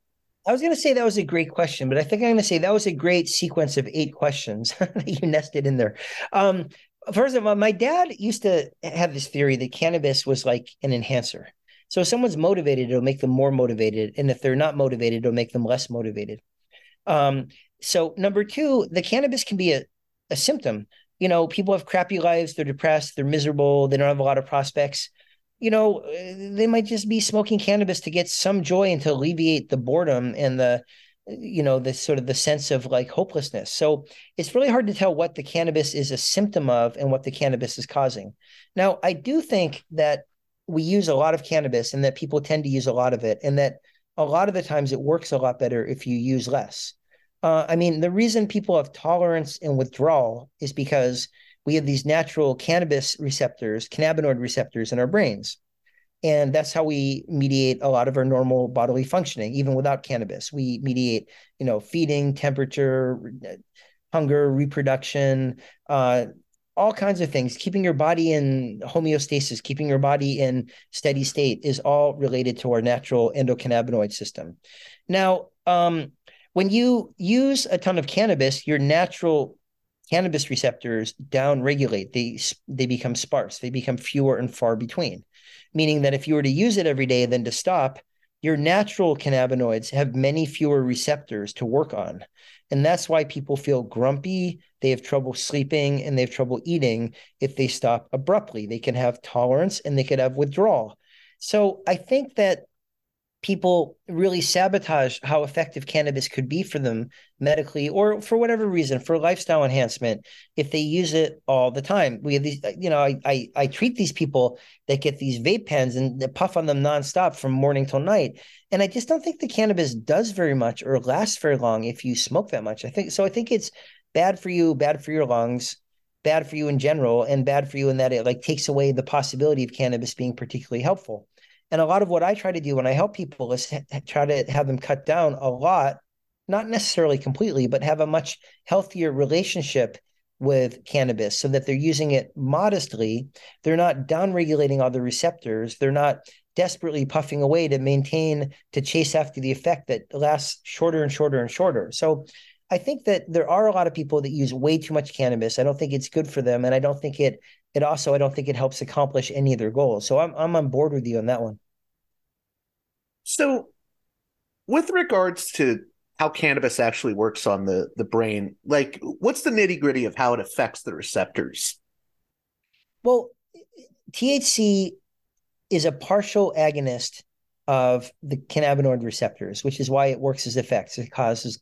[SPEAKER 2] I was going to say that was a great question, but I think I'm going to say that was a great sequence of eight questions that you nested in there. Um, first of all, my dad used to have this theory that cannabis was like an enhancer. So if someone's motivated, it'll make them more motivated, and if they're not motivated, it'll make them less motivated. Um, so number two, the cannabis can be a, a symptom. You know, people have crappy lives, they're depressed, they're miserable, they don't have a lot of prospects you know, uh, they might just be smoking cannabis to get some joy and to alleviate the boredom and the, you know, the sort of the sense of like hopelessness. So it's really hard to tell what the cannabis is a symptom of and what the cannabis is causing. Now, I do think that we use a lot of cannabis and that people tend to use a lot of it, and that a lot of the times it works a lot better if you use less. Uh, I mean, the reason people have tolerance and withdrawal is because we have these natural cannabis receptors, cannabinoid receptors in our brains. And that's how we mediate a lot of our normal bodily functioning, even without cannabis. We mediate, you know, feeding, temperature, hunger, reproduction, uh, all kinds of things. Keeping your body in homeostasis, keeping your body in steady state is all related to our natural endocannabinoid system. Now, um, when you use a ton of cannabis, your natural cannabis receptors downregulate. They they become sparse. They become fewer and far between. Meaning that if you were to use it every day, then to stop, your natural cannabinoids have many fewer receptors to work on. And that's why people feel grumpy, they have trouble sleeping, and they have trouble eating if they stop abruptly. They can have tolerance and they could have withdrawal. So I think that people really sabotage how effective cannabis could be for them medically or for whatever reason for lifestyle enhancement if they use it all the time. We have these uh, you know i i, I treat these people that get these vape pens and they puff on them nonstop from morning till night. And i just don't think the cannabis does very much or lasts very long if you smoke that much. I think so i think it's bad for you bad for your lungs bad for you in general and bad for you in that it like takes away the possibility of cannabis being particularly helpful and a lot of what I try to do when I help people is try to have them cut down a lot, not necessarily completely, but have a much healthier relationship with cannabis so that they're using it modestly. They're not downregulating all the receptors. They're not desperately puffing away to maintain, to chase after the effect that lasts shorter and shorter and shorter. So I think that there are a lot of people that use way too much cannabis. I don't think it's good for them. And I don't think it, it also, I don't think it helps accomplish any of their goals. So I'm, I'm on board with you on that one.
[SPEAKER 1] So, with regards to how cannabis actually works on the the brain, like what's the nitty gritty of how it affects the receptors?
[SPEAKER 2] Well, THC is a partial agonist of the cannabinoid receptors, which is why it works as effects. It causes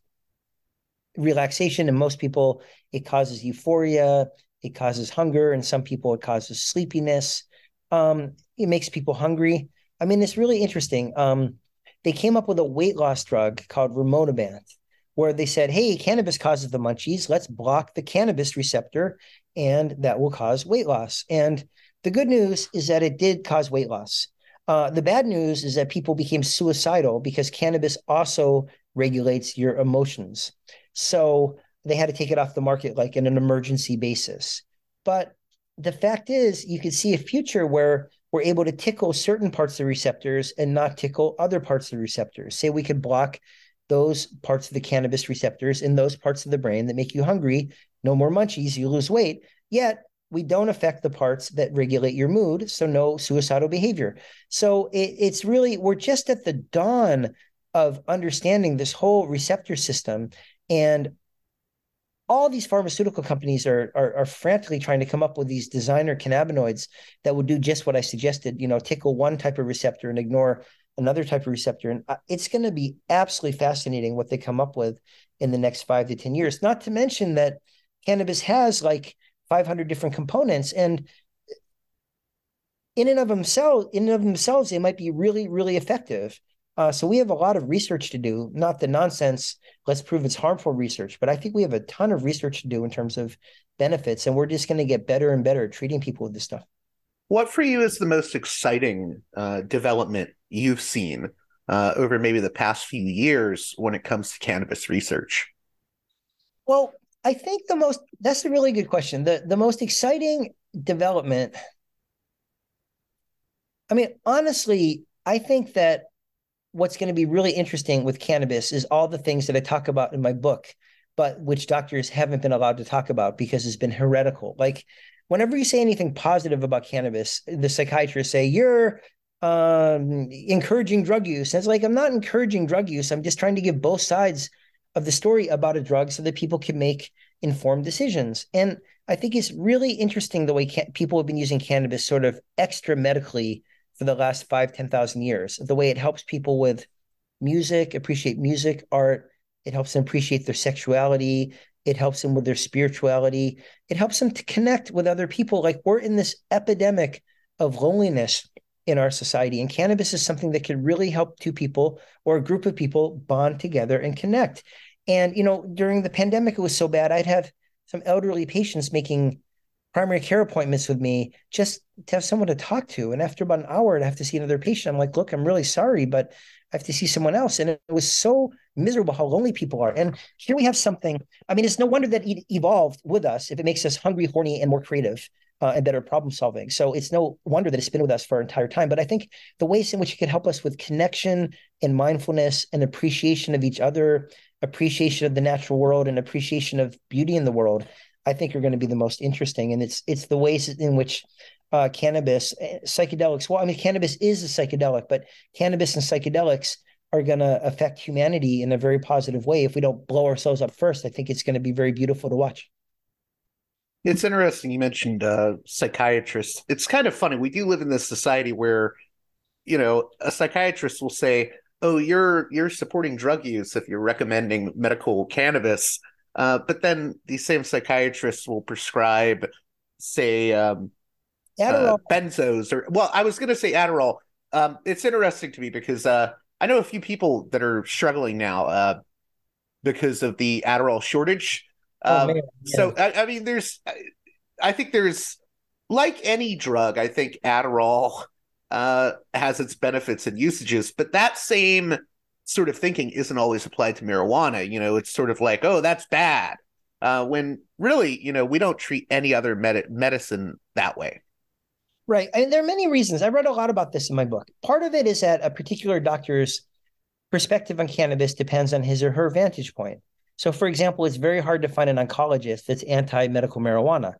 [SPEAKER 2] relaxation in most people. It causes euphoria. It causes hunger. In some people, it causes sleepiness. Um, it makes people hungry. I mean, it's really interesting. Um, they came up with a weight loss drug called Rimonabant, where they said, hey, cannabis causes the munchies. Let's block the cannabis receptor, and that will cause weight loss. And the good news is that it did cause weight loss. Uh, the bad news is that people became suicidal because cannabis also regulates your emotions. So they had to take it off the market like in an emergency basis. But the fact is, you could see a future where we're able to tickle certain parts of the receptors and not tickle other parts of the receptors. Say we could block those parts of the cannabis receptors in those parts of the brain that make you hungry, no more munchies, you lose weight. Yet we don't affect the parts that regulate your mood, so no suicidal behavior. So it, it's really, we're just at the dawn of understanding this whole receptor system. And all these pharmaceutical companies are, are, are frantically trying to come up with these designer cannabinoids that would do just what I suggested. You know, tickle one type of receptor and ignore another type of receptor, and uh, it's going to be absolutely fascinating what they come up with in the next five to ten years. Not to mention that cannabis has like 500 different components, and in and of themselves, in and of themselves, they might be really, really effective. Uh, so we have a lot of research to do, not the nonsense, let's prove it's harmful research, but I think we have a ton of research to do in terms of benefits, and we're just going to get better and better at treating people with this stuff.
[SPEAKER 1] What for you is the most exciting uh, development you've seen uh, over maybe the past few years when it comes to cannabis research?
[SPEAKER 2] Well, I think the most that's a really good question. The the most exciting development I mean, honestly, I think that what's going to be really interesting with cannabis is all the things that I talk about in my book, but which doctors haven't been allowed to talk about because it's been heretical. Like whenever you say anything positive about cannabis, the psychiatrists say you're um, encouraging drug use. And it's like I'm not encouraging drug use. I'm just trying to give both sides of the story about a drug so that people can make informed decisions. And I think it's really interesting the way people have been using cannabis sort of extra medically for the last five, 10,000 years, the way it helps people with music, appreciate music, art. It helps them appreciate their sexuality. It helps them with their spirituality. It helps them to connect with other people. Like we're in this epidemic of loneliness in our society. And cannabis is something that can really help two people or a group of people bond together and connect. And, you know, during the pandemic, it was so bad. I'd have some elderly patients making primary care appointments with me just to have someone to talk to. And after about an hour, I'd have to see another patient. I'm like, look, I'm really sorry, but I have to see someone else. And it was so miserable how lonely people are. And here we have something. I mean, it's no wonder that it evolved with us if it makes us hungry, horny, and more creative. Uh, and better problem solving. So it's no wonder that it's been with us for our entire time. But I think the ways in which it can help us with connection and mindfulness and appreciation of each other, appreciation of the natural world, and appreciation of beauty in the world I think are going to be the most interesting. And it's it's the ways in which uh, cannabis, eh, psychedelics. Well, I mean, cannabis is a psychedelic, but cannabis and psychedelics are going to affect humanity in a very positive way. If we don't blow ourselves up first, I think it's going to be very beautiful to watch.
[SPEAKER 1] It's interesting you mentioned uh, psychiatrists. It's kind of funny. We do live in this society where, you know, a psychiatrist will say, "Oh, you're you're supporting drug use if you're recommending medical cannabis." Uh, but then these same psychiatrists will prescribe, say, um, uh, benzos or well, I was going to say Adderall. Um, it's interesting to me because uh, I know a few people that are struggling now uh, because of the Adderall shortage. Oh, um, yeah. So I, I, mean, there's, I think there's like any drug. I think Adderall uh, has its benefits and usages, but that same sort of thinking isn't always applied to marijuana. You know, it's sort of like, oh, that's bad. Uh, when really, you know, we don't treat any other med- medicine that way.
[SPEAKER 2] Right. And there are many reasons. I read a lot about this in my book. Part of it is that a particular doctor's perspective on cannabis depends on his or her vantage point. So, for example, it's very hard to find an oncologist that's anti medical marijuana.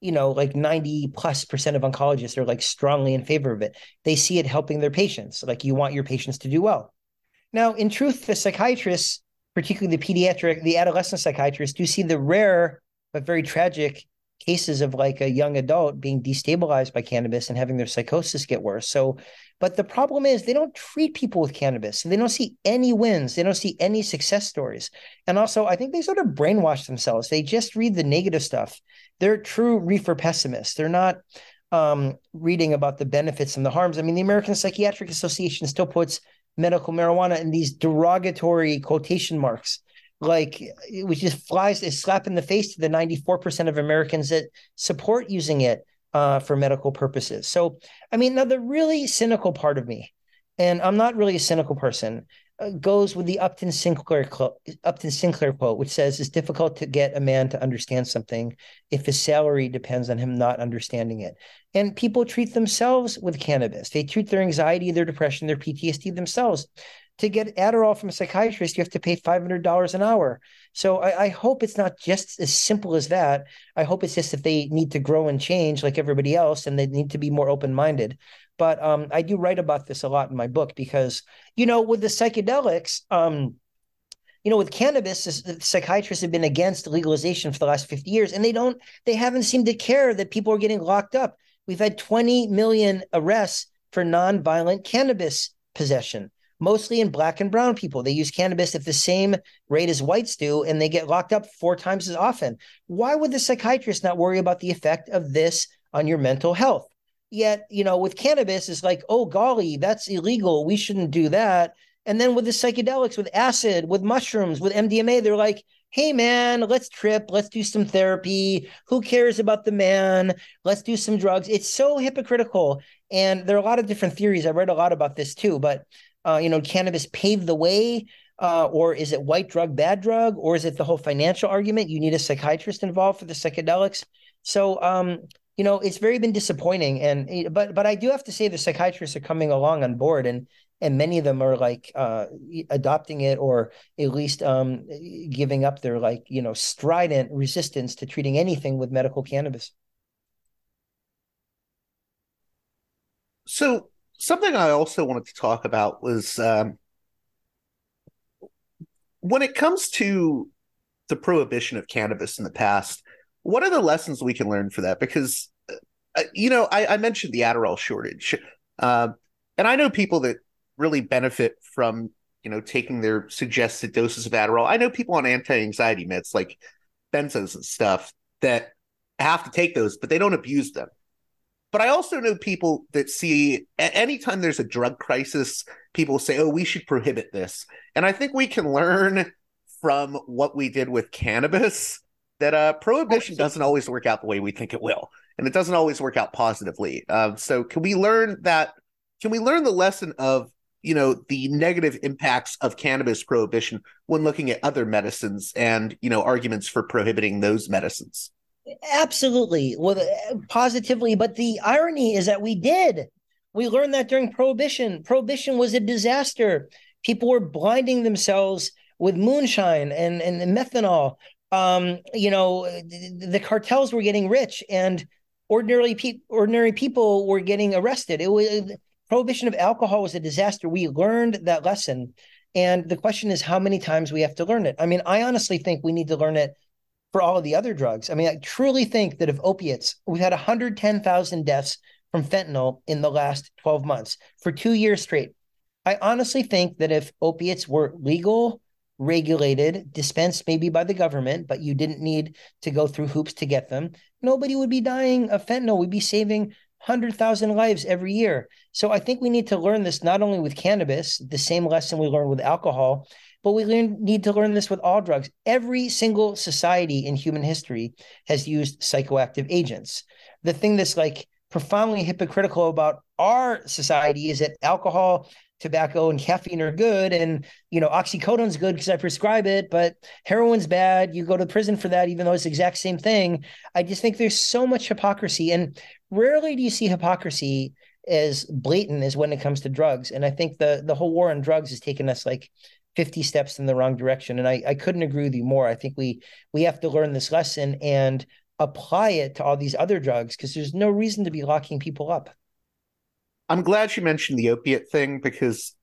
[SPEAKER 2] You know, like 90 plus percent of oncologists are like strongly in favor of it. They see it helping their patients. Like you want your patients to do well. Now, in truth, the psychiatrists, particularly the pediatric, the adolescent psychiatrists, do see the rare but very tragic cases of like a young adult being destabilized by cannabis and having their psychosis get worse. So, but the problem is they don't treat people with cannabis and they don't see any wins. They don't see any success stories. And also, I think they sort of brainwash themselves. They just read the negative stuff. They're true reefer pessimists. They're not um, reading about the benefits and the harms. I mean, the American Psychiatric Association still puts medical marijuana in these derogatory quotation marks like which just flies a slap in the face to the 94% of Americans that support using it uh, for medical purposes. So, I mean, now the really cynical part of me, and I'm not really a cynical person, Uh, goes with the Upton Sinclair Upton Sinclair quote, which says, "It's difficult to get a man to understand something if his salary depends on him not understanding it." And people treat themselves with cannabis. They treat their anxiety, their depression, their PTSD themselves. To get Adderall from a psychiatrist, you have to pay five hundred dollars an hour. So I, I hope it's not just as simple as that. I hope it's just that they need to grow and change like everybody else, and they need to be more open minded. But um, I do write about this a lot in my book because, you know, with the psychedelics, um, you know, with cannabis, psychiatrists have been against legalization for the last 50 years, and they don't, they haven't seemed to care that people are getting locked up. We've had 20 million arrests for nonviolent cannabis possession, mostly in black and brown people. They use cannabis at the same rate as whites do, and they get locked up four times as often. Why would the psychiatrist not worry about the effect of this on your mental health? Yet, you know, with cannabis, it's like, oh, golly, that's illegal. We shouldn't do that. And then with the psychedelics, with acid, with mushrooms, with MDMA, they're like, hey, man, let's trip. Let's do some therapy. Who cares about the man? Let's do some drugs. It's so hypocritical. And there are a lot of different theories. I read a lot about this too. But, uh, you know, cannabis paved the way. Uh, or is it white drug, bad drug? Or is it the whole financial argument? You need a psychiatrist involved for the psychedelics. So, um, you know, it's very been disappointing. And eh, but but I do have to say the psychiatrists are coming along on board, and and many of them are like uh, adopting it or at least um, giving up their like you know strident resistance to treating anything with medical cannabis.
[SPEAKER 1] So something I also wanted to talk about was um, when it comes to the prohibition of cannabis in the past. What are the lessons we can learn for that? Because uh, you know, I, I, mentioned the Adderall shortage, uh, and I know people that really benefit from you know taking their suggested doses of Adderall. I know people on anti-anxiety meds like benzos and stuff that have to take those, but they don't abuse them. But I also know people that see anytime there's a drug crisis, people say, "Oh, we should prohibit this." And I think we can learn from what we did with cannabis that uh, prohibition doesn't always work out the way we think it will, and it doesn't always work out positively. Um, so, can we learn that? Can we learn the lesson of you know the negative impacts of cannabis prohibition when looking at other medicines and you know arguments for prohibiting those medicines
[SPEAKER 2] absolutely well positively but the irony is that we did we learned that during prohibition prohibition was a disaster people were blinding themselves with moonshine and and methanol um you know the, the cartels were getting rich and ordinarily pe- ordinary people were getting arrested it was prohibition of alcohol was a disaster. We learned that lesson. And the question is how many times we have to learn it. I mean, I honestly think we need to learn it for all of the other drugs. I mean, I truly think that if opiates, we've had 110,000 deaths from fentanyl in the last 12 months for two years straight. I honestly think that if opiates were legal, regulated, dispensed maybe by the government, but you didn't need to go through hoops to get them, nobody would be dying of fentanyl. We'd be saving 100,000 lives every year. So I think we need to learn this not only with cannabis, the same lesson we learned with alcohol, but we learn, need to learn this with all drugs. Every single society in human history has used psychoactive agents. The thing that's like profoundly hypocritical about our society is that alcohol tobacco and caffeine are good and you know oxycodone's good because i prescribe it but heroin's bad you go to prison for that even though it's the exact same thing i just think there's so much hypocrisy and rarely do you see hypocrisy as blatant as when it comes to drugs and i think the the whole war on drugs has taken us like 50 steps in the wrong direction. And i i couldn't agree with you more. I think we we have to learn this lesson and apply it to all these other drugs because there's no reason to be locking people up.
[SPEAKER 1] I'm glad you mentioned the opiate thing because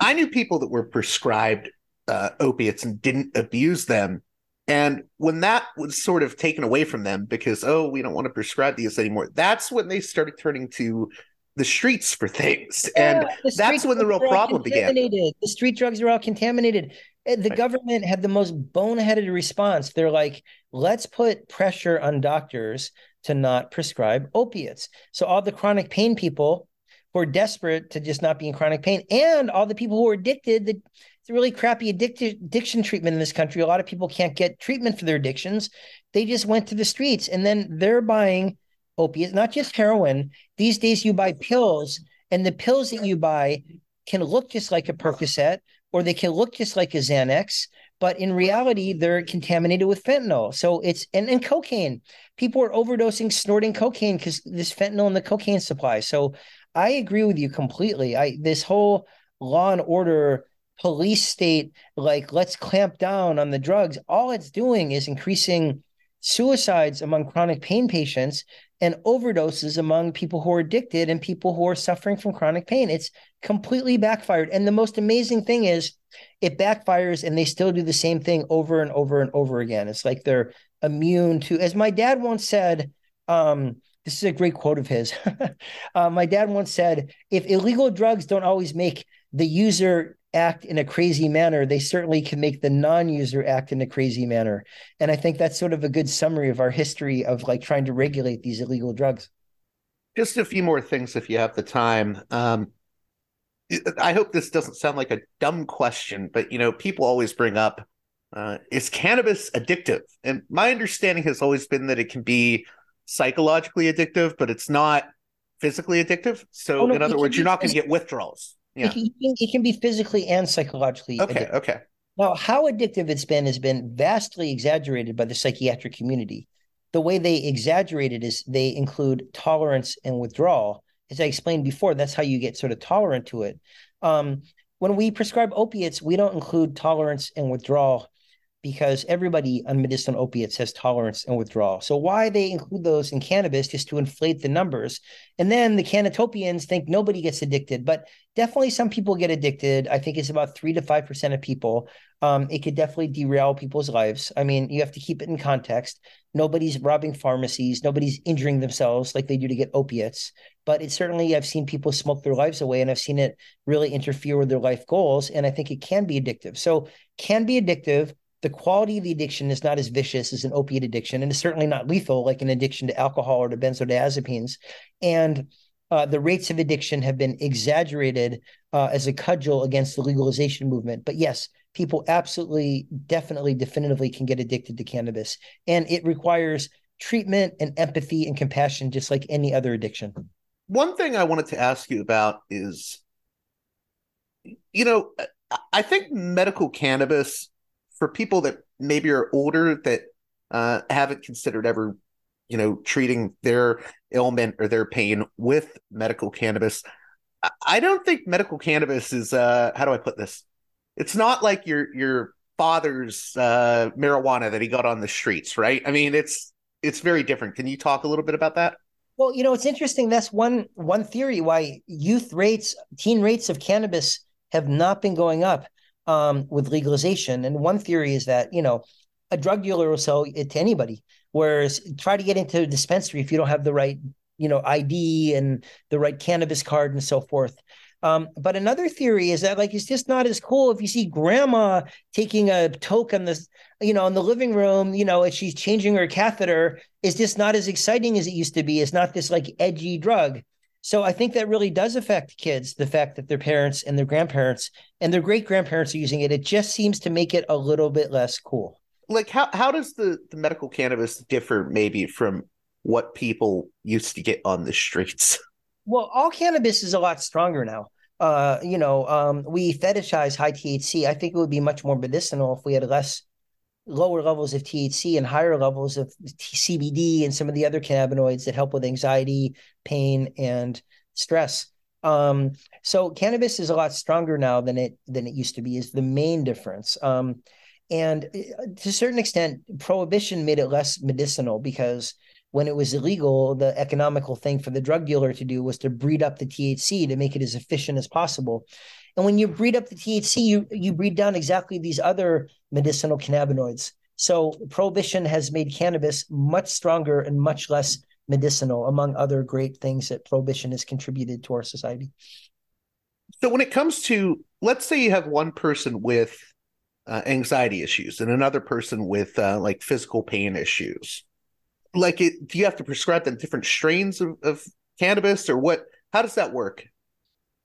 [SPEAKER 1] I, knew people that were prescribed uh, opiates and didn't abuse them. And when that was sort of taken away from them because, oh, we don't want to prescribe these anymore, that's when they started turning to the streets for things. Yeah, and that's when the real problem began.
[SPEAKER 2] The street drugs are all contaminated. Uh, the right. government had the most boneheaded response. They're like, let's put pressure on doctors to not prescribe opiates. So all the chronic pain people who are desperate to just not be in chronic pain, and all the people who are addicted, the, it's a really crappy addiction treatment in this country. A lot of people can't get treatment for their addictions. They just went to the streets and then they're buying opiates, not just heroin. These days you buy pills, and the pills that you buy can look just like a Percocet or they can look just like a Xanax but in reality, they're contaminated with fentanyl. So it's and, and cocaine. People are overdosing, snorting cocaine because this fentanyl in the cocaine supply. So I agree with you completely. I this whole law and order police state, like let's clamp down on the drugs. All it's doing is increasing suicides among chronic pain patients and overdoses among people who are addicted and people who are suffering from chronic pain. It's completely backfired. And the most amazing thing is it backfires and they still do the same thing over and over and over again. It's like they're immune to, as my dad once said, um, this is a great quote of his. uh, my dad once said, if illegal drugs don't always make the user act in a crazy manner, they certainly can make the non-user act in a crazy manner. And I think that's sort of a good summary of our history of like trying to regulate these illegal drugs.
[SPEAKER 1] Just a few more things if you have the time. Um, I hope this doesn't sound like a dumb question, but you know, people always bring up uh, is cannabis addictive? And my understanding has always been that it can be psychologically addictive, but it's not physically addictive. So, oh, no, in other words, you're not going to get withdrawals.
[SPEAKER 2] Yeah. It can, it can, be physically and psychologically.
[SPEAKER 1] Okay.
[SPEAKER 2] Addictive.
[SPEAKER 1] Okay.
[SPEAKER 2] Now, how addictive it's been has been vastly exaggerated by the psychiatric community. the way they exaggerate it is they include tolerance and withdrawal. As I explained before, that's how you get sort of tolerant to it. Um, when we prescribe opiates, we don't include tolerance and withdrawal because everybody on medicinal opiates has tolerance and withdrawal. So why they include those in cannabis is to inflate the numbers. And then the Cannatopians think nobody gets addicted, but definitely some people get addicted. I think it's about three to five percent of people. Um, it could definitely derail people's lives. I mean, you have to keep it in context. Nobody's robbing pharmacies, nobody's injuring themselves like they do to get opiates. But it certainly I've seen people smoke their lives away and I've seen it really interfere with their life goals. And I think it can be addictive. So can be addictive the quality of the addiction is not as vicious as an opiate addiction, and it's certainly not lethal like an addiction to alcohol or to benzodiazepines. And uh, the rates of addiction have been exaggerated uh, as a cudgel against the legalization movement. But yes, people absolutely, definitely, definitively can get addicted to cannabis, and it requires treatment and empathy and compassion, just like any other addiction.
[SPEAKER 1] One thing I wanted to ask you about is, you know, I think medical cannabis for people that maybe are older that uh, haven't considered ever, you know, treating their ailment or their pain with medical cannabis, I don't think medical cannabis is. Uh, how do I put this? It's not like your your father's uh, marijuana that he got on the streets, right? I mean, it's it's very different. Can you talk a little bit about that?
[SPEAKER 2] Well, you know, it's interesting. That's one one theory why youth rates, teen rates of cannabis have not been going up um, with legalization. And one theory is that, you know, a drug dealer will sell it to anybody. Whereas try to get into a dispensary if you don't have the right, you know, ID and the right cannabis card and so forth. Um, but another theory is that like it's just not as cool if you see grandma taking a toke on the, you know, in the living room, you know, as she's changing her catheter, is just not as exciting as it used to be. It's not this like edgy drug. So I think that really does affect kids, the fact that their parents and their grandparents and their great grandparents are using it. It just seems to make it a little bit less cool.
[SPEAKER 1] Like how how does the, the medical cannabis differ maybe from what people used to get on the streets?
[SPEAKER 2] Well, all cannabis is a lot stronger now. Uh, you know, um, we fetishize high THC. I think it would be much more medicinal if we had less lower levels of THC and higher levels of CBD and some of the other cannabinoids that help with anxiety, pain, and stress. Um, so cannabis is a lot stronger now than it than it used to be. Is the main difference. Um, and uh, to a certain extent, prohibition made it less medicinal because when it was illegal, the economical thing for the drug dealer to do was to breed up the THC to make it as efficient as possible. And when you breed up the THC, you you breed down exactly these other medicinal cannabinoids. So prohibition has made cannabis much stronger and much less medicinal, among other great things that prohibition has contributed to our society.
[SPEAKER 1] So when it comes to, let's say you have one person with uh, anxiety issues and another person with uh, like physical pain issues, like it, do you have to prescribe them different strains of, of cannabis or what? How does that work?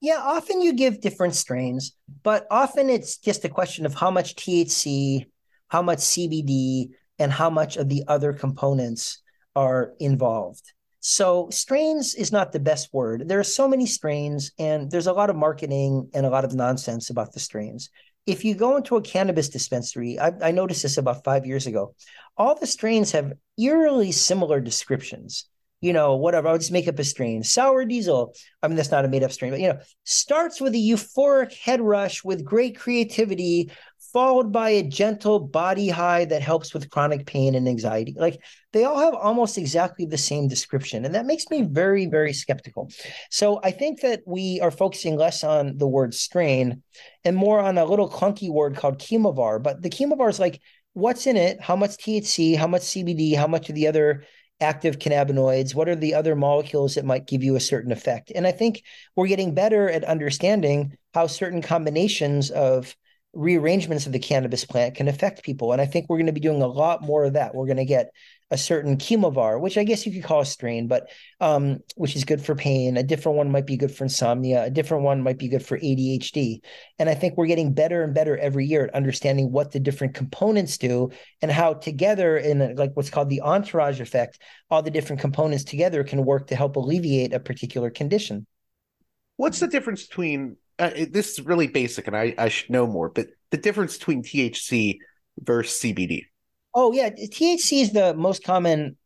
[SPEAKER 2] Yeah, often you give different strains, but often it's just a question of how much THC, how much CBD, and how much of the other components are involved. So, strains is not the best word. There are so many strains, and there's a lot of marketing and a lot of nonsense about the strains. If you go into a cannabis dispensary, I, I noticed this about five years ago, all the strains have eerily similar descriptions you know, whatever. I'll just make up a strain. Sour diesel. I mean, that's not a made up strain, but you know, starts with a euphoric head rush with great creativity, followed by a gentle body high that helps with chronic pain and anxiety. Like they all have almost exactly the same description. And that makes me very, very skeptical. So I think that we are focusing less on the word strain and more on a little clunky word called chemovar. But the chemovar is like, what's in it? How much THC? How much CBD? How much of the other active cannabinoids? What are the other molecules that might give you a certain effect? And I think we're getting better at understanding how certain combinations of rearrangements of the cannabis plant can affect people. And I think we're going to be doing a lot more of that. We're going to get a certain chemovar, which I guess you could call a strain, but um, which is good for pain. A different one might be good for insomnia. A different one might be good for ADHD. And I think we're getting better and better every year at understanding what the different components do and how together in like what's called the entourage effect, all the different components together can work to help alleviate a particular condition.
[SPEAKER 1] What's the difference between uh, this is really basic and I, I should know more, but the difference between THC versus CBD?
[SPEAKER 2] Oh yeah, THC is the most common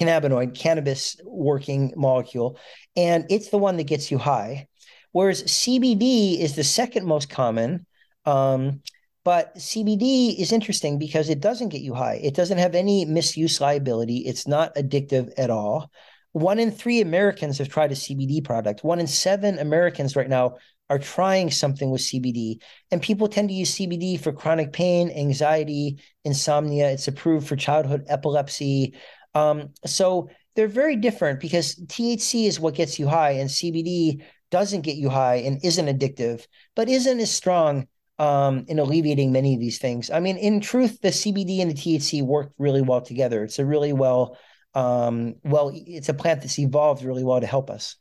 [SPEAKER 2] cannabinoid, cannabis working molecule, and it's the one that gets you high. Whereas CBD is the second most common. Um, but CBD is interesting because it doesn't get you high. It doesn't have any misuse liability. It's not addictive at all. One in three Americans have tried a CBD product. One in seven Americans right now are trying something with CBD. And people tend to use CBD for chronic pain, anxiety, insomnia. It's approved for childhood epilepsy. Um, so they're very different because THC is what gets you high, and CBD doesn't get you high and isn't addictive, but isn't as strong um, in alleviating many of these things. I mean, in truth, the CBD and the THC work really well together. It's a really well, um, well, it's a plant that's evolved really well to help us.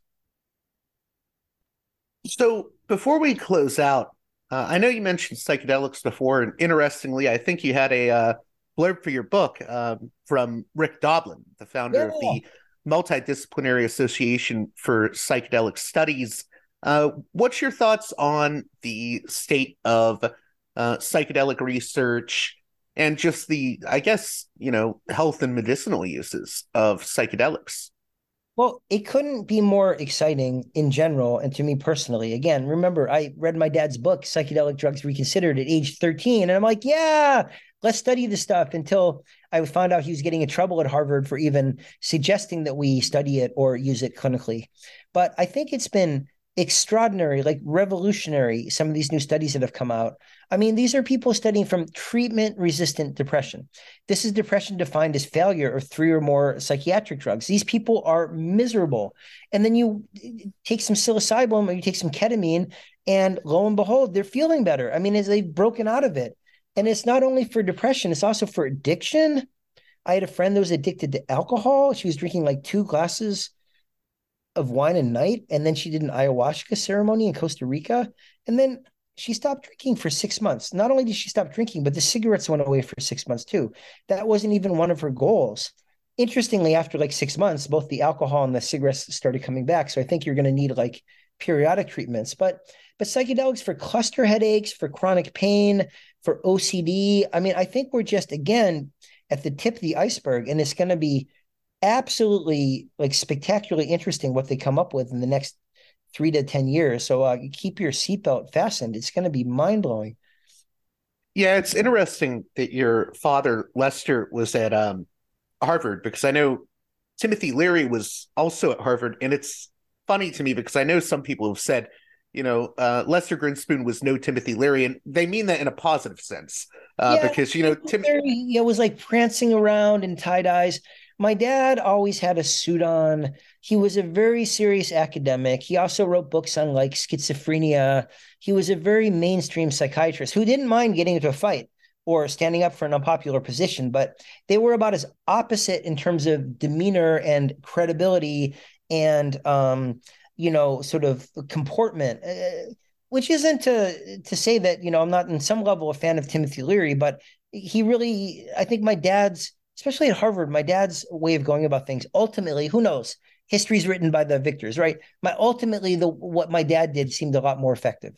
[SPEAKER 1] So before we close out, uh, I know you mentioned psychedelics before, and interestingly, I think you had a uh, blurb for your book um, from Rick Doblin, the founder yeah. of the Multidisciplinary Association for Psychedelic Studies. Uh, what's your thoughts on the state of uh, psychedelic research and just the, I guess, you know, health and medicinal uses of psychedelics?
[SPEAKER 2] Well, it couldn't be more exciting in general and to me personally. Again, remember, I read my dad's book, Psychedelic Drugs Reconsidered, at age 13. And I'm like, yeah, let's study this stuff until I found out he was getting in trouble at Harvard for even suggesting that we study it or use it clinically. But I think it's been extraordinary, like revolutionary, some of these new studies that have come out. I mean, these are people studying from treatment resistant depression. This is depression defined as failure of three or more psychiatric drugs. These people are miserable. And then you eh, take some psilocybin or you take some ketamine, and lo and behold, they're feeling better. I mean, as they've broken out of it. And it's not only for depression, it's also for addiction. I had a friend that was addicted to alcohol. She was drinking like two glasses of wine a night. And then she did an ayahuasca ceremony in Costa Rica. And then she stopped drinking for six months. Not only did she stop drinking, but the cigarettes went away for six months too. That wasn't even one of her goals. Interestingly, after like six months, both the alcohol and the cigarettes started coming back. So I think you're going to need like periodic treatments. But but psychedelics for cluster headaches, for chronic pain, for OCD. I mean, I think we're just again at the tip of the iceberg, and it's going to be absolutely like spectacularly interesting what they come up with in the next three to 10 years. So uh, keep your seatbelt fastened. It's going to be mind blowing.
[SPEAKER 1] Yeah, it's interesting that your father, Lester, was at um, Harvard because I know Timothy Leary was also at Harvard. And it's funny to me because I know some people have said, you know, uh, Lester Grinspoon was no Timothy Leary, and they mean that in a positive sense uh, yeah, because, you know,
[SPEAKER 2] Timothy it was like prancing around in tie dyes my dad always had a suit on. He was a very serious academic. He also wrote books on like schizophrenia. He was a very mainstream psychiatrist who didn't mind getting into a fight or standing up for an unpopular position, but they were about as opposite in terms of demeanor and credibility and um, you know, sort of comportment. Uh, which isn't to to say that you know I'm not in some level a fan of Timothy Leary, but he really I think my dad's especially at Harvard, my dad's way of going about things. Ultimately, who knows? History's written by the victors, right? My ultimately the what my dad did seemed a lot more effective.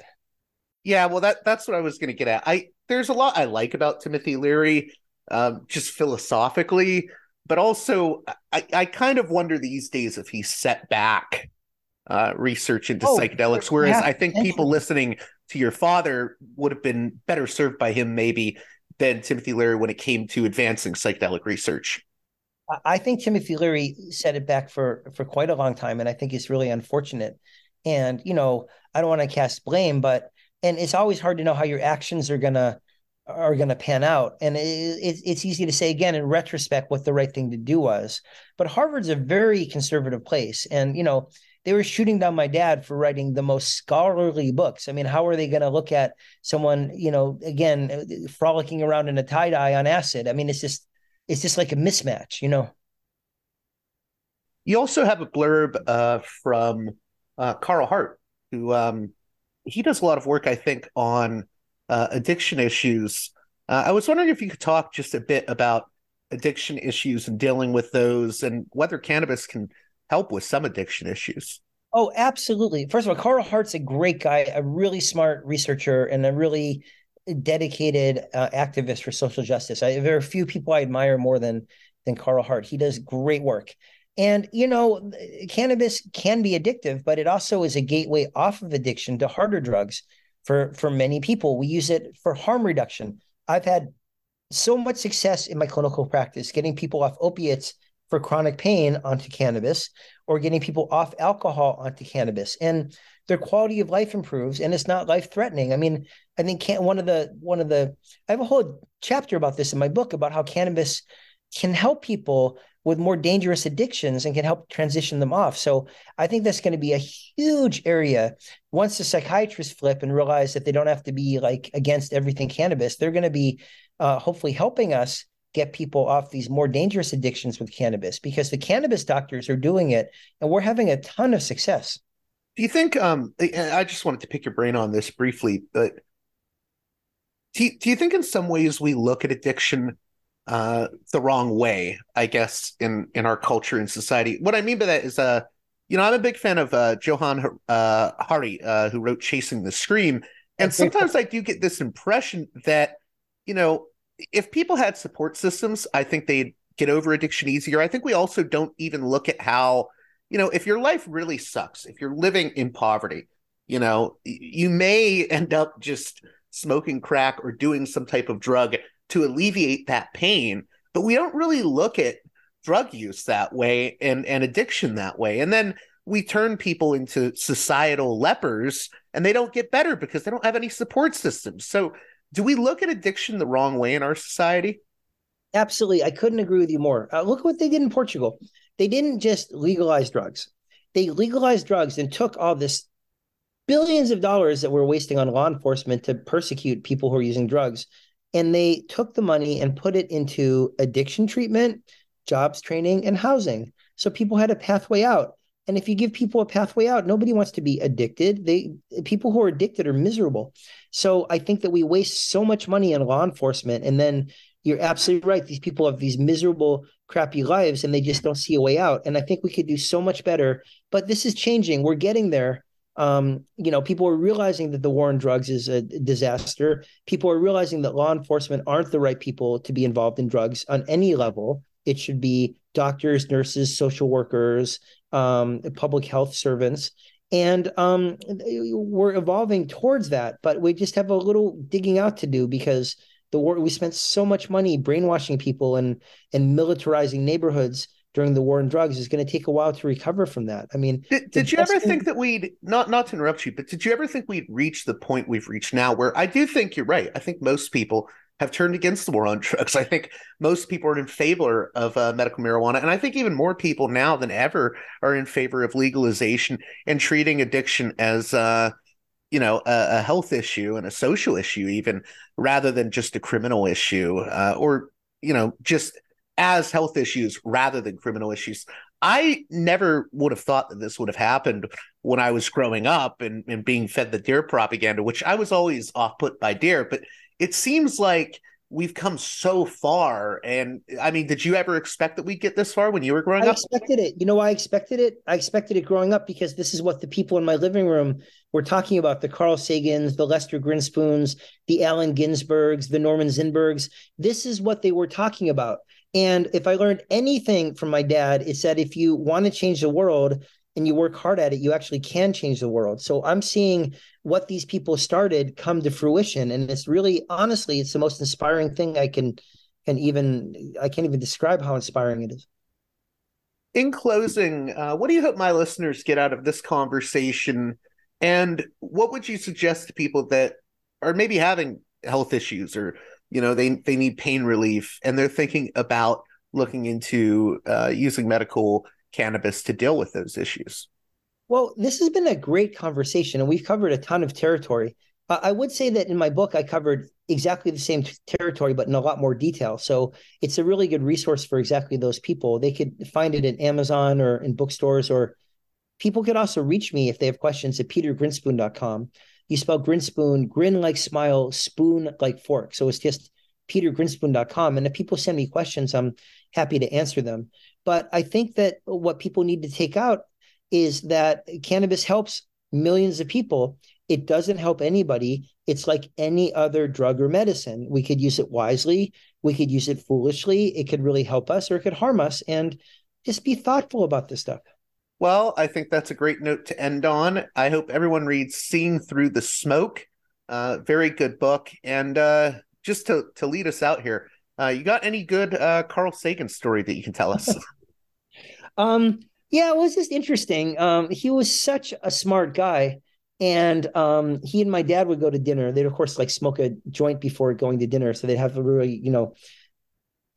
[SPEAKER 1] Yeah, well, that that's what I was going to get at. I there's a lot I like about Timothy Leary, um, just philosophically, but also I, I kind of wonder these days if he set back uh, research into oh, psychedelics. Whereas yeah, I think people listening to your father would have been better served by him maybe than Timothy Leary when it came to advancing psychedelic research.
[SPEAKER 2] I think Timothy Leary set it back for for quite a long time, and I think it's really unfortunate. And you know, I don't want to cast blame, but and it's always hard to know how your actions are gonna are gonna pan out. And it, it, it's easy to say again in retrospect what the right thing to do was. But Harvard's a very conservative place, and you know, they were shooting down my dad for writing the most scholarly books. I mean, how are they going to look at someone, you know, again, frolicking around in a tie dye on acid? I mean, it's just, it's just like a mismatch, you know.
[SPEAKER 1] You also have a blurb uh, from uh, Carl Hart, who um, he does a lot of work, I think, on uh, addiction issues. Uh, I was wondering if you could talk just a bit about addiction issues and dealing with those, and whether cannabis can help with some addiction issues.
[SPEAKER 2] Oh, absolutely. First of all, Carl Hart's a great guy, a really smart researcher, and a really dedicated uh, activist for social justice. I, there are few people I admire more than than Carl Hart. He does great work. And, you know, cannabis can be addictive, but it also is a gateway off of addiction to harder drugs for, for many people. We use it for harm reduction. I've had so much success in my clinical practice getting people off opiates for chronic pain onto cannabis or getting people off alcohol onto cannabis. And their quality of life improves and it's not life threatening. I mean, I think can, one of the one of the I have a whole chapter about this in my book about how cannabis can help people with more dangerous addictions and can help transition them off. So I think that's going to be a huge area once the psychiatrists flip and realize that they don't have to be like against everything cannabis. They're going to be uh, hopefully helping us get people off these more dangerous addictions with cannabis because the cannabis doctors are doing it and we're having a ton of success.
[SPEAKER 1] Do you think? Um, I just wanted to pick your brain on this briefly, but do you, do you think in some ways we look at addiction uh, the wrong way? I guess in in our culture and society. What I mean by that is, uh, you know, I'm a big fan of uh, Johann uh, Hari, uh, who wrote "Chasing the Scream," and sometimes I do get this impression that, you know, if people had support systems, I think they'd get over addiction easier. I think we also don't even look at how you know, if your life really sucks, if you're living in poverty, you know, you may end up just smoking crack or doing some type of drug to alleviate that pain. But we don't really look at drug use that way and, and addiction that way. And then we turn people into societal lepers and they don't get better because they don't have any support systems. So, do we look at addiction the wrong way in our society?
[SPEAKER 2] Absolutely. I couldn't agree with you more. Uh, look what they did in Portugal they didn't just legalize drugs. They legalized drugs and took all this billions of dollars that we're wasting on law enforcement to persecute people who are using drugs. And they took the money and put it into addiction treatment, jobs training, and housing. So people had a pathway out. And if you give people a pathway out, nobody wants to be addicted. They people who are addicted are miserable. So I think that we waste so much money on law enforcement and then you're absolutely right. These people have these miserable, crappy lives and they just don't see a way out. And I think we could do so much better. But this is changing. We're getting there. Um, you know, people are realizing that the war on drugs is a disaster. People are realizing that law enforcement aren't the right people to be involved in drugs on any level. It should be doctors, nurses, social workers, um, public health servants. And um, we're evolving towards that, but we just have a little digging out to do because the war we spent so much money brainwashing people and and militarizing neighborhoods during the war on drugs is going to take a while to recover from that. I mean,
[SPEAKER 1] did, did you ever think that we'd not not to interrupt you, but did you ever think we'd reach the point we've reached now where I do think you're right. I think most people have turned against the war on drugs. I think most people are in favor of uh, medical marijuana, and I think even more people now than ever are in favor of legalization and treating addiction as uh, you know a, a, health issue and a social issue even rather than just a criminal issue uh, or you know just as health issues rather than criminal issues i never would have thought that this would have happened when i was growing up and, and being fed the DARE propaganda which i was always off put by DARE. but it seems like we've come so far. And I mean, did you ever expect that we'd get this far when you were growing
[SPEAKER 2] I
[SPEAKER 1] up?
[SPEAKER 2] I expected it. You know I expected it? I expected it growing up because this is what the people in my living room were talking about the Carl Sagans, the Lester Grinspoons, the Allen Ginsbergs, the Norman Zinbergs. This is what they were talking about. And if I learned anything from my dad, it's that if you want to change the world, and you work hard at it, you actually can change the world. So I'm seeing what these people started come to fruition, and it's really, honestly, it's the most inspiring thing I can can even I can't even describe how inspiring it is.
[SPEAKER 1] In closing, uh, what do you hope my listeners get out of this conversation, and what would you suggest to people that are maybe having health issues or you know they they need pain relief and they're thinking about looking into uh, using medical cannabis to deal with those issues.
[SPEAKER 2] Well, this has been a great conversation, and we've covered a ton of territory. Uh, I would say that in my book, I covered exactly the same t- territory, but in a lot more detail. So it's a really good resource for exactly those people. They could find it at Amazon or in bookstores, or people could also reach me if they have questions at petergrinspoon.com. You spell Grinspoon, grin like smile, spoon like fork. So it's just petergrinspoon.com. And if people send me questions, I'm happy to answer them. But I think that what people need to take out is that cannabis helps millions of people it doesn't help anybody. It's like any other drug or medicine. We could use it wisely, we could use it foolishly. It could really help us or it could harm us. And just be thoughtful about this stuff.
[SPEAKER 1] Well, I think that's a great note to end on. I hope everyone reads Seeing Through the Smoke. Uh, very good book. And uh, just to, to lead us out here, uh, you got any good uh, Carl Sagan story that you can tell us?
[SPEAKER 2] um, yeah, it was just interesting. Um, he was such a smart guy. And um, he and my dad would go to dinner. They'd, of course, like smoke a joint before going to dinner. So they'd have a really, you know,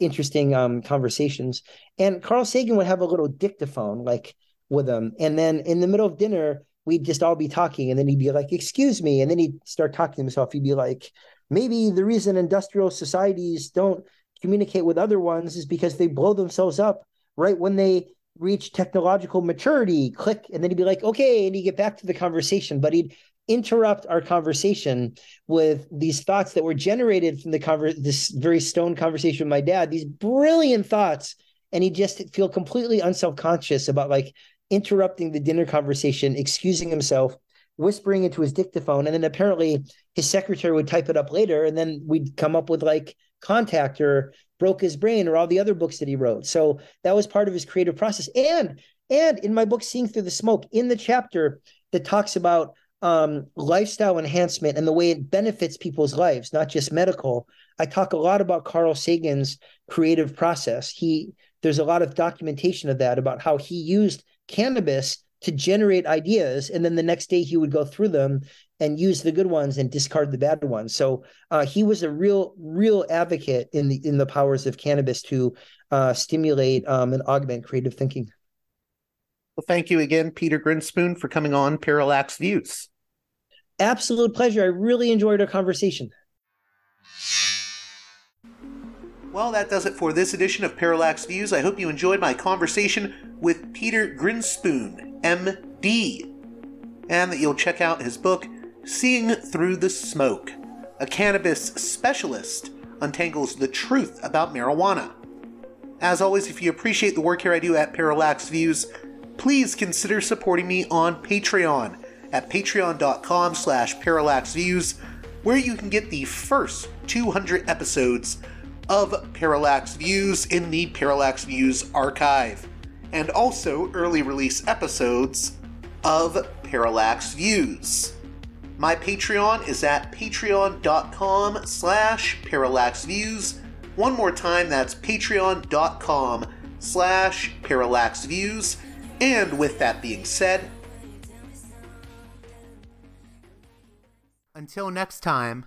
[SPEAKER 2] interesting um, conversations. And Carl Sagan would have a little dictaphone, like, with him. And then in the middle of dinner, we'd just all be talking. And then he'd be like, Excuse me. And then he'd start talking to himself. He'd be like, Maybe the reason industrial societies don't communicate with other ones is because they blow themselves up right when they reach technological maturity. Click. And then he'd be like, Okay. And he'd get back to the conversation. But he'd interrupt our conversation with these thoughts that were generated from the conver- this very stone conversation with my dad, these brilliant thoughts. And he'd just feel completely unself-conscious about like interrupting the dinner conversation, excusing himself, whispering into his dictaphone, and then apparently his secretary would type it up later, and then we'd come up with like Contact or Broca's Brain or all the other books that he wrote. So that was part of his creative process. And and in my book, Seeing Through the Smoke, in the chapter that talks about um, lifestyle enhancement and the way it benefits people's lives, not just medical, I talk a lot about Carl Sagan's creative process. He there's a lot of documentation of that about how he used cannabis to generate ideas and then the next day he would go through them and use the good ones and discard the bad ones. So uh, he was a real real advocate in the in the powers of cannabis to uh, stimulate um, and augment creative thinking.
[SPEAKER 1] Well thank you again peter grinspoon for coming on parallax views.
[SPEAKER 2] Absolute pleasure. I really enjoyed our conversation
[SPEAKER 1] well, that does it for this edition of Parallax Views. I hope you enjoyed my conversation with Peter Grinspoon, MD, and that you'll check out his book, Seeing Through the Smoke. A cannabis specialist untangles the truth about marijuana. As always, if you appreciate the work here I do at Parallax Views, please consider supporting me on Patreon at patreon.com slash parallaxviews, where you can get the first 200 episodes of Parallax Views in the Parallax Views archive, and also early release episodes of Parallax Views. My Patreon is at patreon.com slash parallaxviews. One more time, that's patreon.com slash parallaxviews. And with that being said, until next time,